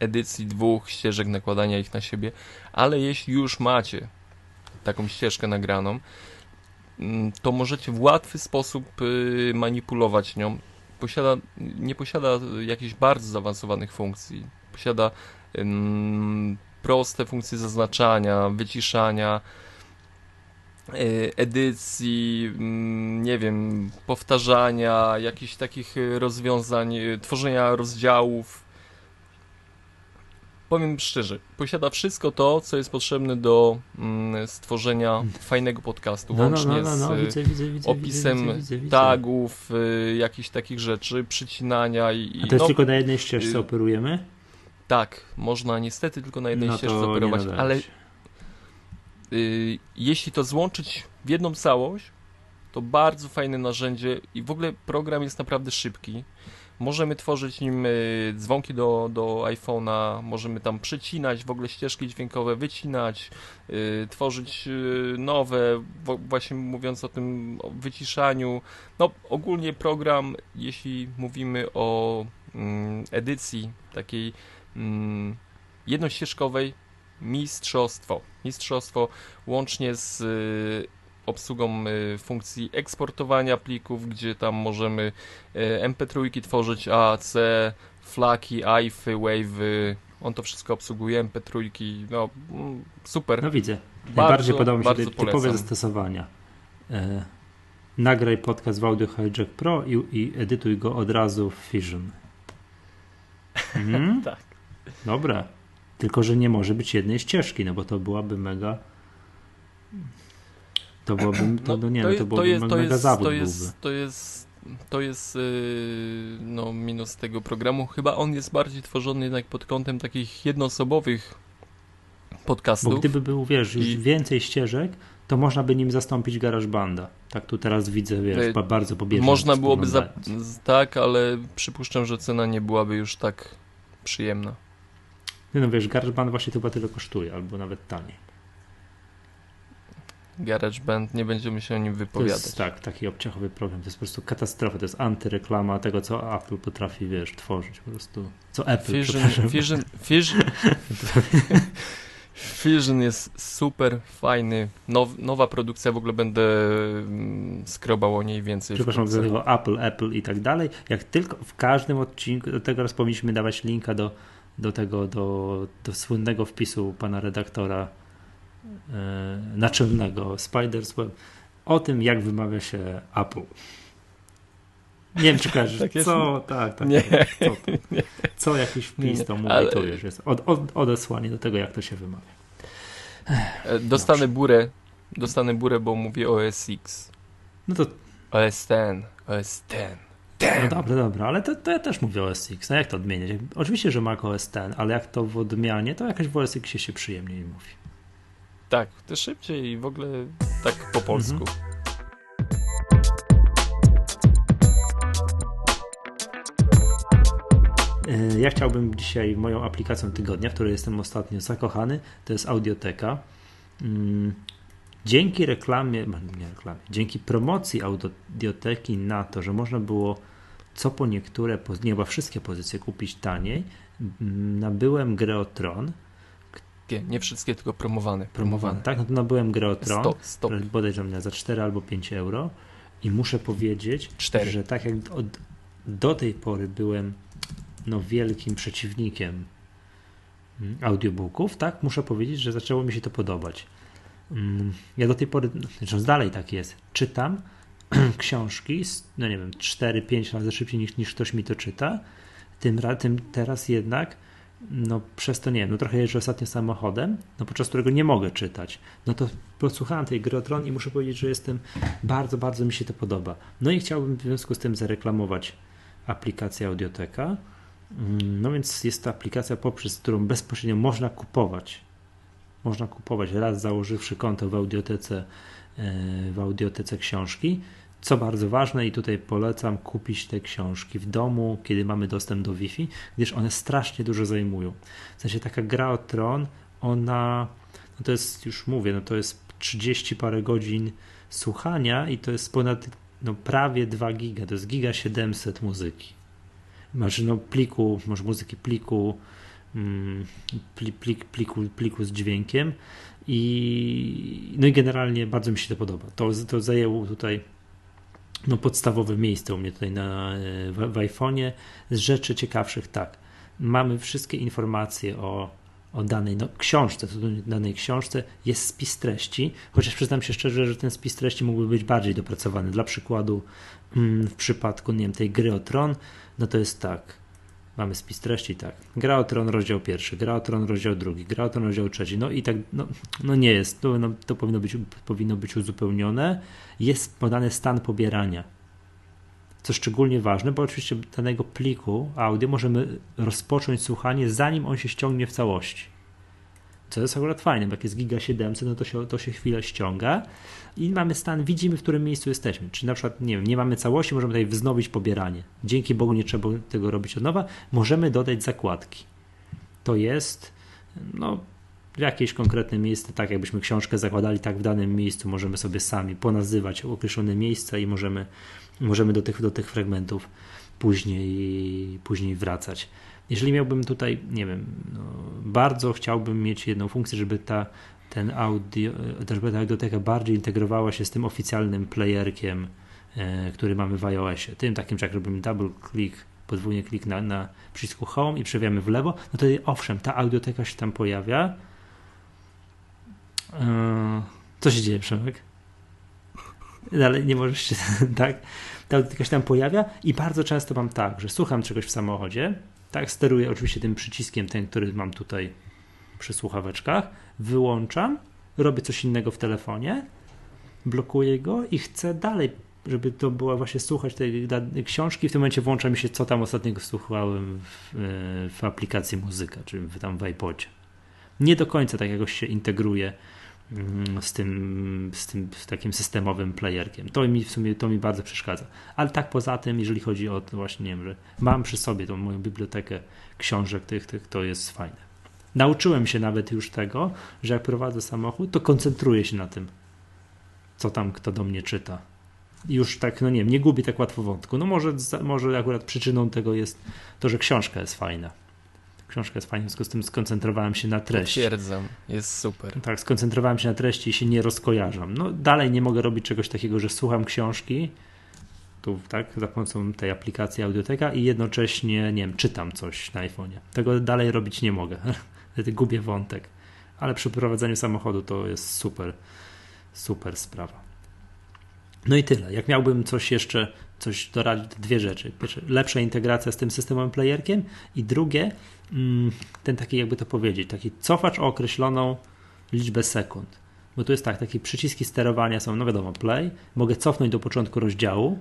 edycji dwóch ścieżek, nakładania ich na siebie, ale jeśli już macie taką ścieżkę nagraną, mm, to możecie w łatwy sposób y, manipulować nią. Posiada, nie posiada jakichś bardzo zaawansowanych funkcji. Posiada proste funkcje zaznaczania, wyciszania, y, edycji, nie wiem, powtarzania, jakichś takich rozwiązań, y, tworzenia rozdziałów powiem szczerze, posiada wszystko to, co jest potrzebne do mm, stworzenia fajnego podcastu, no, łącznie no, no, no, no. z widzę, widzę, widzę, opisem tagów, y, jakichś takich rzeczy, przycinania i... A to jest no, tylko na jednej ścieżce y, operujemy? Tak, można niestety tylko na jednej ścieżce operować, ale y, jeśli to złączyć w jedną całość, to bardzo fajne narzędzie i w ogóle program jest naprawdę szybki. Możemy tworzyć nim y, dzwonki do, do iPhone'a, możemy tam przycinać w ogóle ścieżki dźwiękowe, wycinać, y, tworzyć y, nowe, właśnie mówiąc o tym o wyciszaniu. No ogólnie program, jeśli mówimy o mm, edycji takiej mm, jednościeżkowej, mistrzostwo. Mistrzostwo łącznie z obsługą y, funkcji eksportowania plików, gdzie tam możemy y, MP3 tworzyć, AAC, flaki, AIFy, wave'y, on to wszystko obsługuje, MP3, no mm, super. No widzę. Bardzo, Najbardziej podoba mi się typowe zastosowania. E, nagraj podcast w Audio Hijack Pro i, i edytuj go od razu w Fission. Mhm. tak. Dobra. Tylko, że nie może być jednej ścieżki, no bo to byłaby mega to byłoby, to, no, nie, to, jest, to byłoby to jest, mega to jest, zawód to jest, to jest, to jest yy, no, minus tego programu. Chyba on jest bardziej tworzony jednak pod kątem takich jednoosobowych podcastów. Bo gdyby był, wiesz, już I... więcej ścieżek, to można by nim zastąpić GarageBanda. Tak tu teraz widzę, wiesz, yy, bardzo pobieżnie. Można byłoby, za, tak, ale przypuszczam, że cena nie byłaby już tak przyjemna. No wiesz, GarageBand właśnie chyba tyle kosztuje, albo nawet taniej. GarageBand, nie będziemy się o nim wypowiadać. To jest, tak, taki obciachowy program, to jest po prostu katastrofa, to jest antyreklama tego, co Apple potrafi, wiesz, tworzyć, po prostu, co Apple, Fusion, Fusion, Fusion, Fusion jest super fajny, Now, nowa produkcja, w ogóle będę mm, skrobał o niej więcej. Przepraszam, do tego Apple, Apple i tak dalej, jak tylko w każdym odcinku, do tego raz powinniśmy dawać linka do, do tego, do, do słynnego wpisu pana redaktora naczelnego Spider's Web o tym, jak wymawia się Apple. Nie wiem, czy kojarzysz, tak co, tak, tak, nie. co, to, co jakiś wpis nie, to mówi, ale... to jest od, od, odesłanie do tego, jak to się wymawia. E, dostanę Dobrze. burę, dostanę burę, bo mówię OS X. No to... OS ten, OS ten. No dobra, dobra, ale to, to ja też mówię OS X. No jak to odmieniać? Oczywiście, że Mac OS ten, ale jak to w odmianie, to jakoś w OS X się przyjemniej mówi. Tak, to szybciej i w ogóle tak po polsku. Mhm. E, ja chciałbym dzisiaj moją aplikacją tygodnia, w której jestem ostatnio zakochany, to jest Audioteka. Mm, dzięki reklamie, nie reklamie, dzięki promocji Audioteki na to, że można było co po niektóre, nie chyba wszystkie pozycje kupić taniej, mm, nabyłem grę o Tron, wszystkie, nie wszystkie, tylko promowane. Promowane, tak? No to nabyłem grę o Tron, stop, stop. bodajże za 4 albo 5 euro i muszę powiedzieć, 4. że tak jak od, do tej pory byłem no, wielkim przeciwnikiem mm, audiobooków, tak? Muszę powiedzieć, że zaczęło mi się to podobać. Mm, ja do tej pory, zresztą dalej tak jest, czytam książki, no nie wiem, 4-5 razy szybciej niż, niż ktoś mi to czyta. Tym, tym teraz jednak no przez to nie wiem, no trochę jeżdżę ostatnio samochodem, no podczas którego nie mogę czytać. No to posłuchałem tej gry Tron i muszę powiedzieć, że jestem, bardzo, bardzo mi się to podoba. No i chciałbym w związku z tym zareklamować aplikację Audioteka. Mm, no więc jest to aplikacja, poprzez którą bezpośrednio można kupować. Można kupować raz założywszy konto w audiotece, e, w audiotece książki Co bardzo ważne, i tutaj polecam kupić te książki w domu, kiedy mamy dostęp do Wi-Fi, gdyż one strasznie dużo zajmują. W sensie taka gra o tron, ona, no to jest, już mówię, no to jest 30 parę godzin słuchania i to jest ponad no, prawie 2 giga, to jest giga 700 muzyki. Masz no, pliku, masz muzyki pliku, mm, plik, pliku, pliku z dźwiękiem i no i generalnie bardzo mi się to podoba. To, to zajęło tutaj no, podstawowe miejsce u mnie tutaj na, w, w iPhone'ie. Z rzeczy ciekawszych tak, mamy wszystkie informacje o, o danej no, książce, danej książce jest spis treści, chociaż przyznam się szczerze, że ten spis treści mógłby być bardziej dopracowany. Dla przykładu mm, w przypadku nie wiem, tej gry o tron, no to jest tak, Mamy spis treści, tak. Gra o Tron rozdział pierwszy, gra o Tron rozdział drugi, gra o Tron rozdział trzeci. No i tak, no, no nie jest. To, no, to powinno, być, powinno być uzupełnione. Jest podany stan pobierania. Co szczególnie ważne, bo oczywiście danego pliku audio możemy rozpocząć słuchanie, zanim on się ściągnie w całości. Co jest akurat fajne, bo jak jest giga 700, no to się, to się chwilę ściąga i mamy stan, widzimy w którym miejscu jesteśmy. Czy na przykład, nie wiem, nie mamy całości, możemy tutaj wznowić pobieranie. Dzięki Bogu nie trzeba tego robić od nowa. Możemy dodać zakładki. To jest, no, jakieś konkretne miejsce, tak jakbyśmy książkę zakładali, tak w danym miejscu możemy sobie sami ponazywać określone miejsca i możemy, możemy do tych, do tych fragmentów później, później wracać. Jeżeli miałbym tutaj, nie wiem, no, bardzo chciałbym mieć jedną funkcję, żeby ta ten audio, żeby ta audioteka bardziej integrowała się z tym oficjalnym playerkiem, e, który mamy w iOSie. Tym takim, że jak robimy double click, podwójnie klik na, na przycisku home i przewijamy w lewo, no to owszem, ta audioteka się tam pojawia. E, co się dzieje, Przemek? Ale nie możesz się, tak? Ta audioteka się tam pojawia i bardzo często mam tak, że słucham czegoś w samochodzie, tak, steruję oczywiście tym przyciskiem, ten, który mam tutaj przy słuchaweczkach, wyłączam, robię coś innego w telefonie, blokuję go i chcę dalej, żeby to było właśnie słuchać tej książki. W tym momencie włącza mi się, co tam ostatniego słuchałem w, e, w aplikacji muzyka, czy tam w iPodzie. Nie do końca tak jakoś się integruje z tym, z tym z takim systemowym playerkiem. To mi w sumie to mi bardzo przeszkadza. Ale tak poza tym, jeżeli chodzi o to właśnie, nie wiem, że mam przy sobie tą moją bibliotekę książek tych, tych to jest fajne. Nauczyłem się nawet już tego, że jak prowadzę samochód, to koncentruję się na tym, co tam kto do mnie czyta. I już tak, no nie wiem, nie gubię tak łatwo wątku. No może, może akurat przyczyną tego jest to, że książka jest fajna. Książka jest fajna, w związku z tym skoncentrowałem się na treści. Potwierdzam, jest super. Tak, skoncentrowałem się na treści i się nie rozkojarzam. No dalej nie mogę robić czegoś takiego, że słucham książki, tu, tak, za pomocą tej aplikacji Audioteka i jednocześnie, nie wiem, czytam coś na iPhone'ie. Tego dalej robić nie mogę. gubię wątek. Ale przy prowadzeniu samochodu to jest super, super sprawa. No i tyle. Jak miałbym coś jeszcze, coś doradzić, to dwie rzeczy. Pierwsze, lepsza integracja z tym systemem playerkiem i drugie, ten taki jakby to powiedzieć, taki cofacz o określoną liczbę sekund. Bo tu jest tak, takie przyciski sterowania są, no wiadomo, play, mogę cofnąć do początku rozdziału,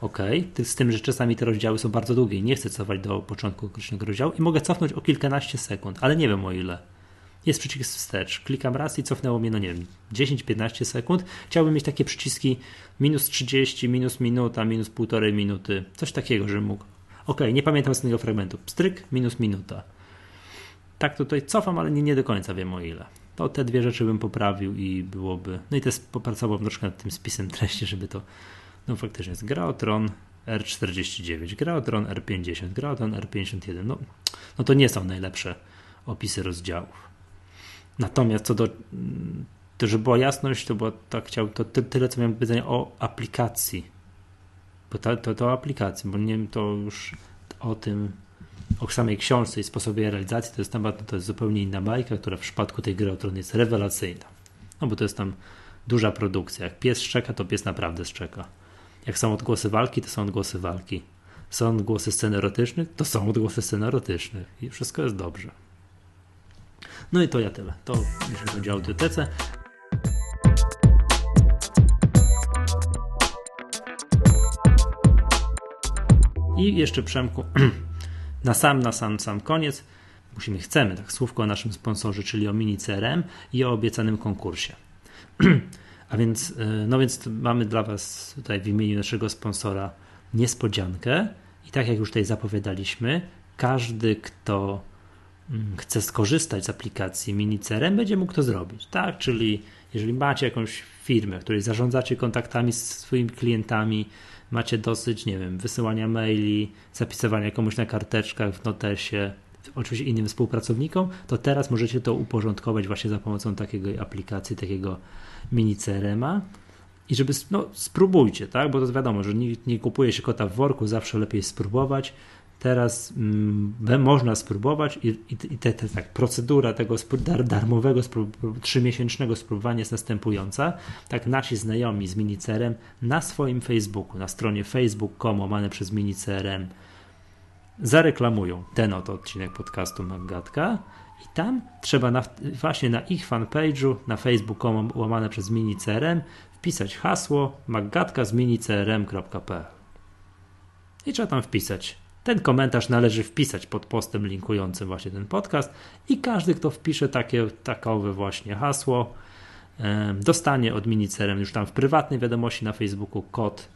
OK, z tym, że czasami te rozdziały są bardzo długie i nie chcę cofać do początku określonego rozdziału i mogę cofnąć o kilkanaście sekund, ale nie wiem o ile. Jest przycisk wstecz. Klikam raz i cofnęło mnie, no nie wiem, 10-15 sekund. Chciałbym mieć takie przyciski minus 30, minus minuta, minus półtorej minuty. Coś takiego, żebym mógł. OK, nie pamiętam z tego fragmentu. Pstryk, minus minuta. Tak tutaj cofam, ale nie, nie do końca wiem o ile. To te dwie rzeczy bym poprawił i byłoby. No i też popracowałbym troszkę nad tym spisem treści, żeby to no faktycznie jest gra o Tron R49, gra o Tron R50, gra o Tron R51. No, no to nie są najlepsze opisy rozdziałów. Natomiast co do, to żeby była jasność, to było tak chciał, to tyle co miałem powiedzenia o aplikacji. Bo to, to, to o aplikacji, bo nie wiem, to już o tym, o samej książce i sposobie realizacji, to jest, temat, to jest zupełnie inna bajka, która w przypadku tej gry o Tron jest rewelacyjna. No bo to jest tam duża produkcja. Jak pies szczeka, to pies naprawdę szczeka. Jak są odgłosy walki, to są odgłosy walki. Są odgłosy scen erotycznych, to są odgłosy scen erotycznych. I wszystko jest dobrze. No i to ja tyle. To jeśli chodzi o audiotece. I jeszcze Przemku, na sam, na sam, sam koniec musimy, chcemy, tak słówko o naszym sponsorze, czyli o Mini CRM i o obiecanym konkursie. A więc, e, no więc mamy dla Was tutaj w imieniu naszego sponsora niespodziankę. I tak jak już tutaj zapowiadaliśmy, każdy, kto mm, chce skorzystać z aplikacji MiniCRM, będzie mógł to zrobić. Tak, czyli jeżeli macie jakąś firmę, której zarządzacie kontaktami z swoimi klientami, macie dosyć, nie wiem, wysyłania maili, zapisywania komuś na karteczkach w notesie, oczywiście innym współpracownikom, to teraz możecie to uporządkować właśnie za pomocą takiego aplikacji, takiego mini CRM-a. I żeby, no spróbujcie, tak, bo to wiadomo, że nie, nie kupuje się kota w worku, zawsze lepiej spróbować. Teraz mm, można spróbować i, i, i te, te, tak, procedura tego dar, darmowego, trzymiesięcznego spróbowania jest następująca. Tak, nasi znajomi z minicerem na swoim Facebooku, na stronie facebook.com łamane przez minicerem zareklamują ten oto odcinek podcastu Maggatka i tam trzeba na, właśnie na ich fanpage'u na facebook.com łamane przez minicerem wpisać hasło maggatka z minicrm.pl i trzeba tam wpisać ten komentarz należy wpisać pod postem linkującym właśnie ten podcast i każdy, kto wpisze takie, takowe właśnie hasło, dostanie od minicerem już tam w prywatnej wiadomości na Facebooku kod,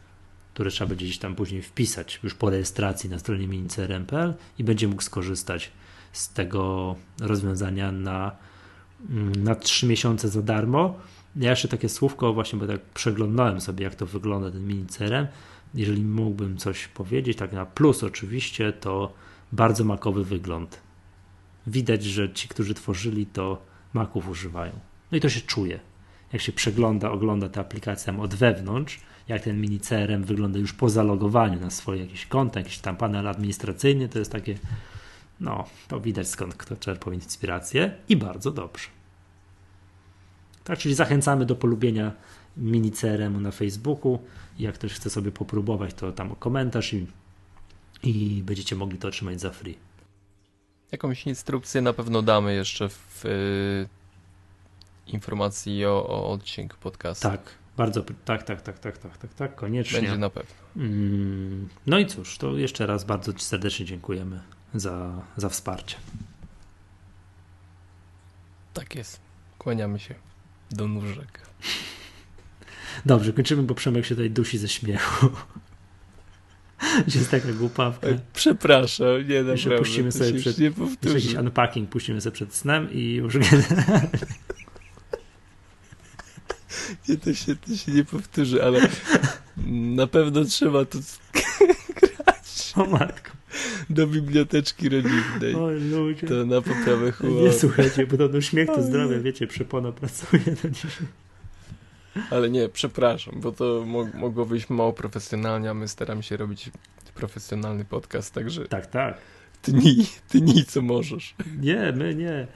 który trzeba będzie gdzieś tam później wpisać już po rejestracji na stronie minicerem.pl i będzie mógł skorzystać z tego rozwiązania na, mm, na 3 miesiące za darmo. Ja jeszcze takie słówko właśnie, bo tak przeglądałem sobie jak to wygląda ten minicerem jeżeli mógłbym coś powiedzieć, tak na plus oczywiście, to bardzo makowy wygląd. Widać, że ci, którzy tworzyli to, maków używają. No i to się czuje. Jak się przegląda, ogląda tę aplikację od wewnątrz, jak ten mini CRM wygląda już po zalogowaniu na swoje jakieś konta, jakiś tam panel administracyjny, to jest takie, no, to widać skąd kto czerpał inspirację i bardzo dobrze. Tak, czyli zachęcamy do polubienia mini CRM na Facebooku. Jak ktoś chce sobie popróbować, to tam komentarz i, i będziecie mogli to otrzymać za free. Jakąś instrukcję na pewno damy jeszcze w y, informacji o, o odcinku podcastu. Tak, bardzo, tak, tak, tak, tak, tak, tak, tak, koniecznie. Będzie na pewno. Mm, no i cóż, to jeszcze raz bardzo Ci serdecznie dziękujemy za, za wsparcie. Tak jest. Kłaniamy się do nóżek. Dobrze, kończymy, bo Przemek się tutaj dusi ze śmiechu. jest taka głupawka. Przepraszam, nie naprawdę. Jeszcze puścimy sobie przed, nie jeszcze jakiś unpacking puścimy sobie przed snem i już. Nie, to się, to się nie powtórzy, ale na pewno trzeba to grać. O matko. Do biblioteczki rodzinnej. Oj, ludzie. To na poprawę humoru. Nie słuchajcie, bo to śmiech to zdrowie, wiecie, przepona pracuje do dzisiaj. Ale nie, przepraszam, bo to mo mogło wyjść mało profesjonalnie, a my staramy się robić profesjonalny podcast, także... Tak, tak. Ty nie, ty nie co możesz. Nie, my nie.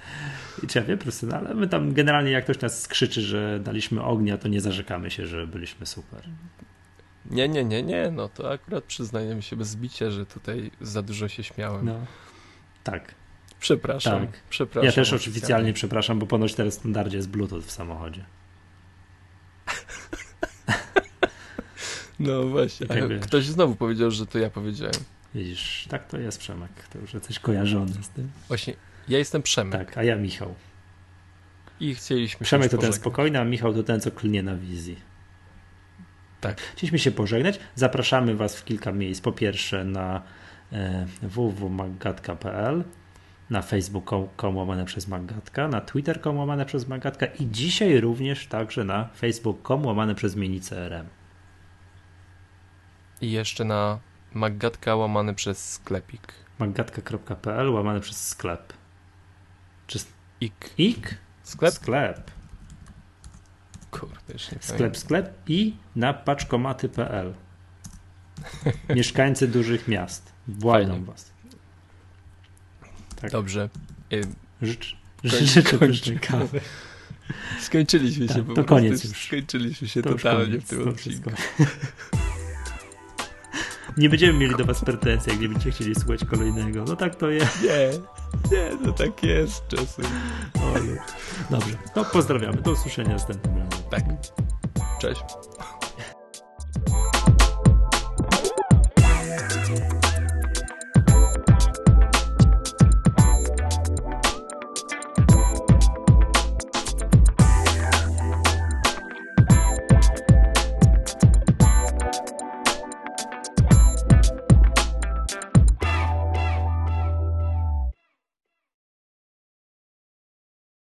Czy ja wiem, profesjonalnie, my tam generalnie jak ktoś nas skrzyczy, że daliśmy ognia, to nie zarzekamy się, że byliśmy super. Nie, nie, nie, nie, no to akurat przyznajemy się bez zbicia, że tutaj za dużo się śmiałem. No, tak. Przepraszam, tak. przepraszam. Ja też oficjalnie przepraszam, bo ponoć teraz w standardzie jest Bluetooth w samochodzie. No właśnie. Tak ktoś znowu powiedział, że to ja powiedziałem. Widzisz, tak to jest Przemek. To już jesteś kojarzony z tym. Właśnie, ja jestem Przemek. Tak, a ja Michał. I chcieliśmy Przemek to pożegnać. ten spokojny, a Michał to ten, co klnie na wizji. Tak. Chcieliśmy się pożegnać. Zapraszamy Was w kilka miejsc. Po pierwsze na e, www.maggatka.pl na facebook.com łamane przez Magatka, na twitter.com łamane przez Magatka i dzisiaj również także na facebook.com łamane przez mini CRM. I jeszcze na maggatka łamane przez sklepik. maggatka.pl łamane przez sklep. Czy... Ik. Ik? Sklep? Sklep. Kurde, już nie Sklep, sklep i na paczkomaty.pl. Mieszkańcy dużych miast. Błagam was. Tak. Dobrze. Y, Życz, życzę pysznej kawy. Skończyliśmy tak, się po to prostu. koniec już. Skończyliśmy się to totalnie koniec, w tym odcinku. Nie będziemy mieli do was pretensji, jak nie będziecie chcieli słuchać kolejnego. No tak to jest. Nie, nie, no tak jest czasem. Dobrze, no pozdrawiamy. Do usłyszenia następnym razem. Tak. Cześć.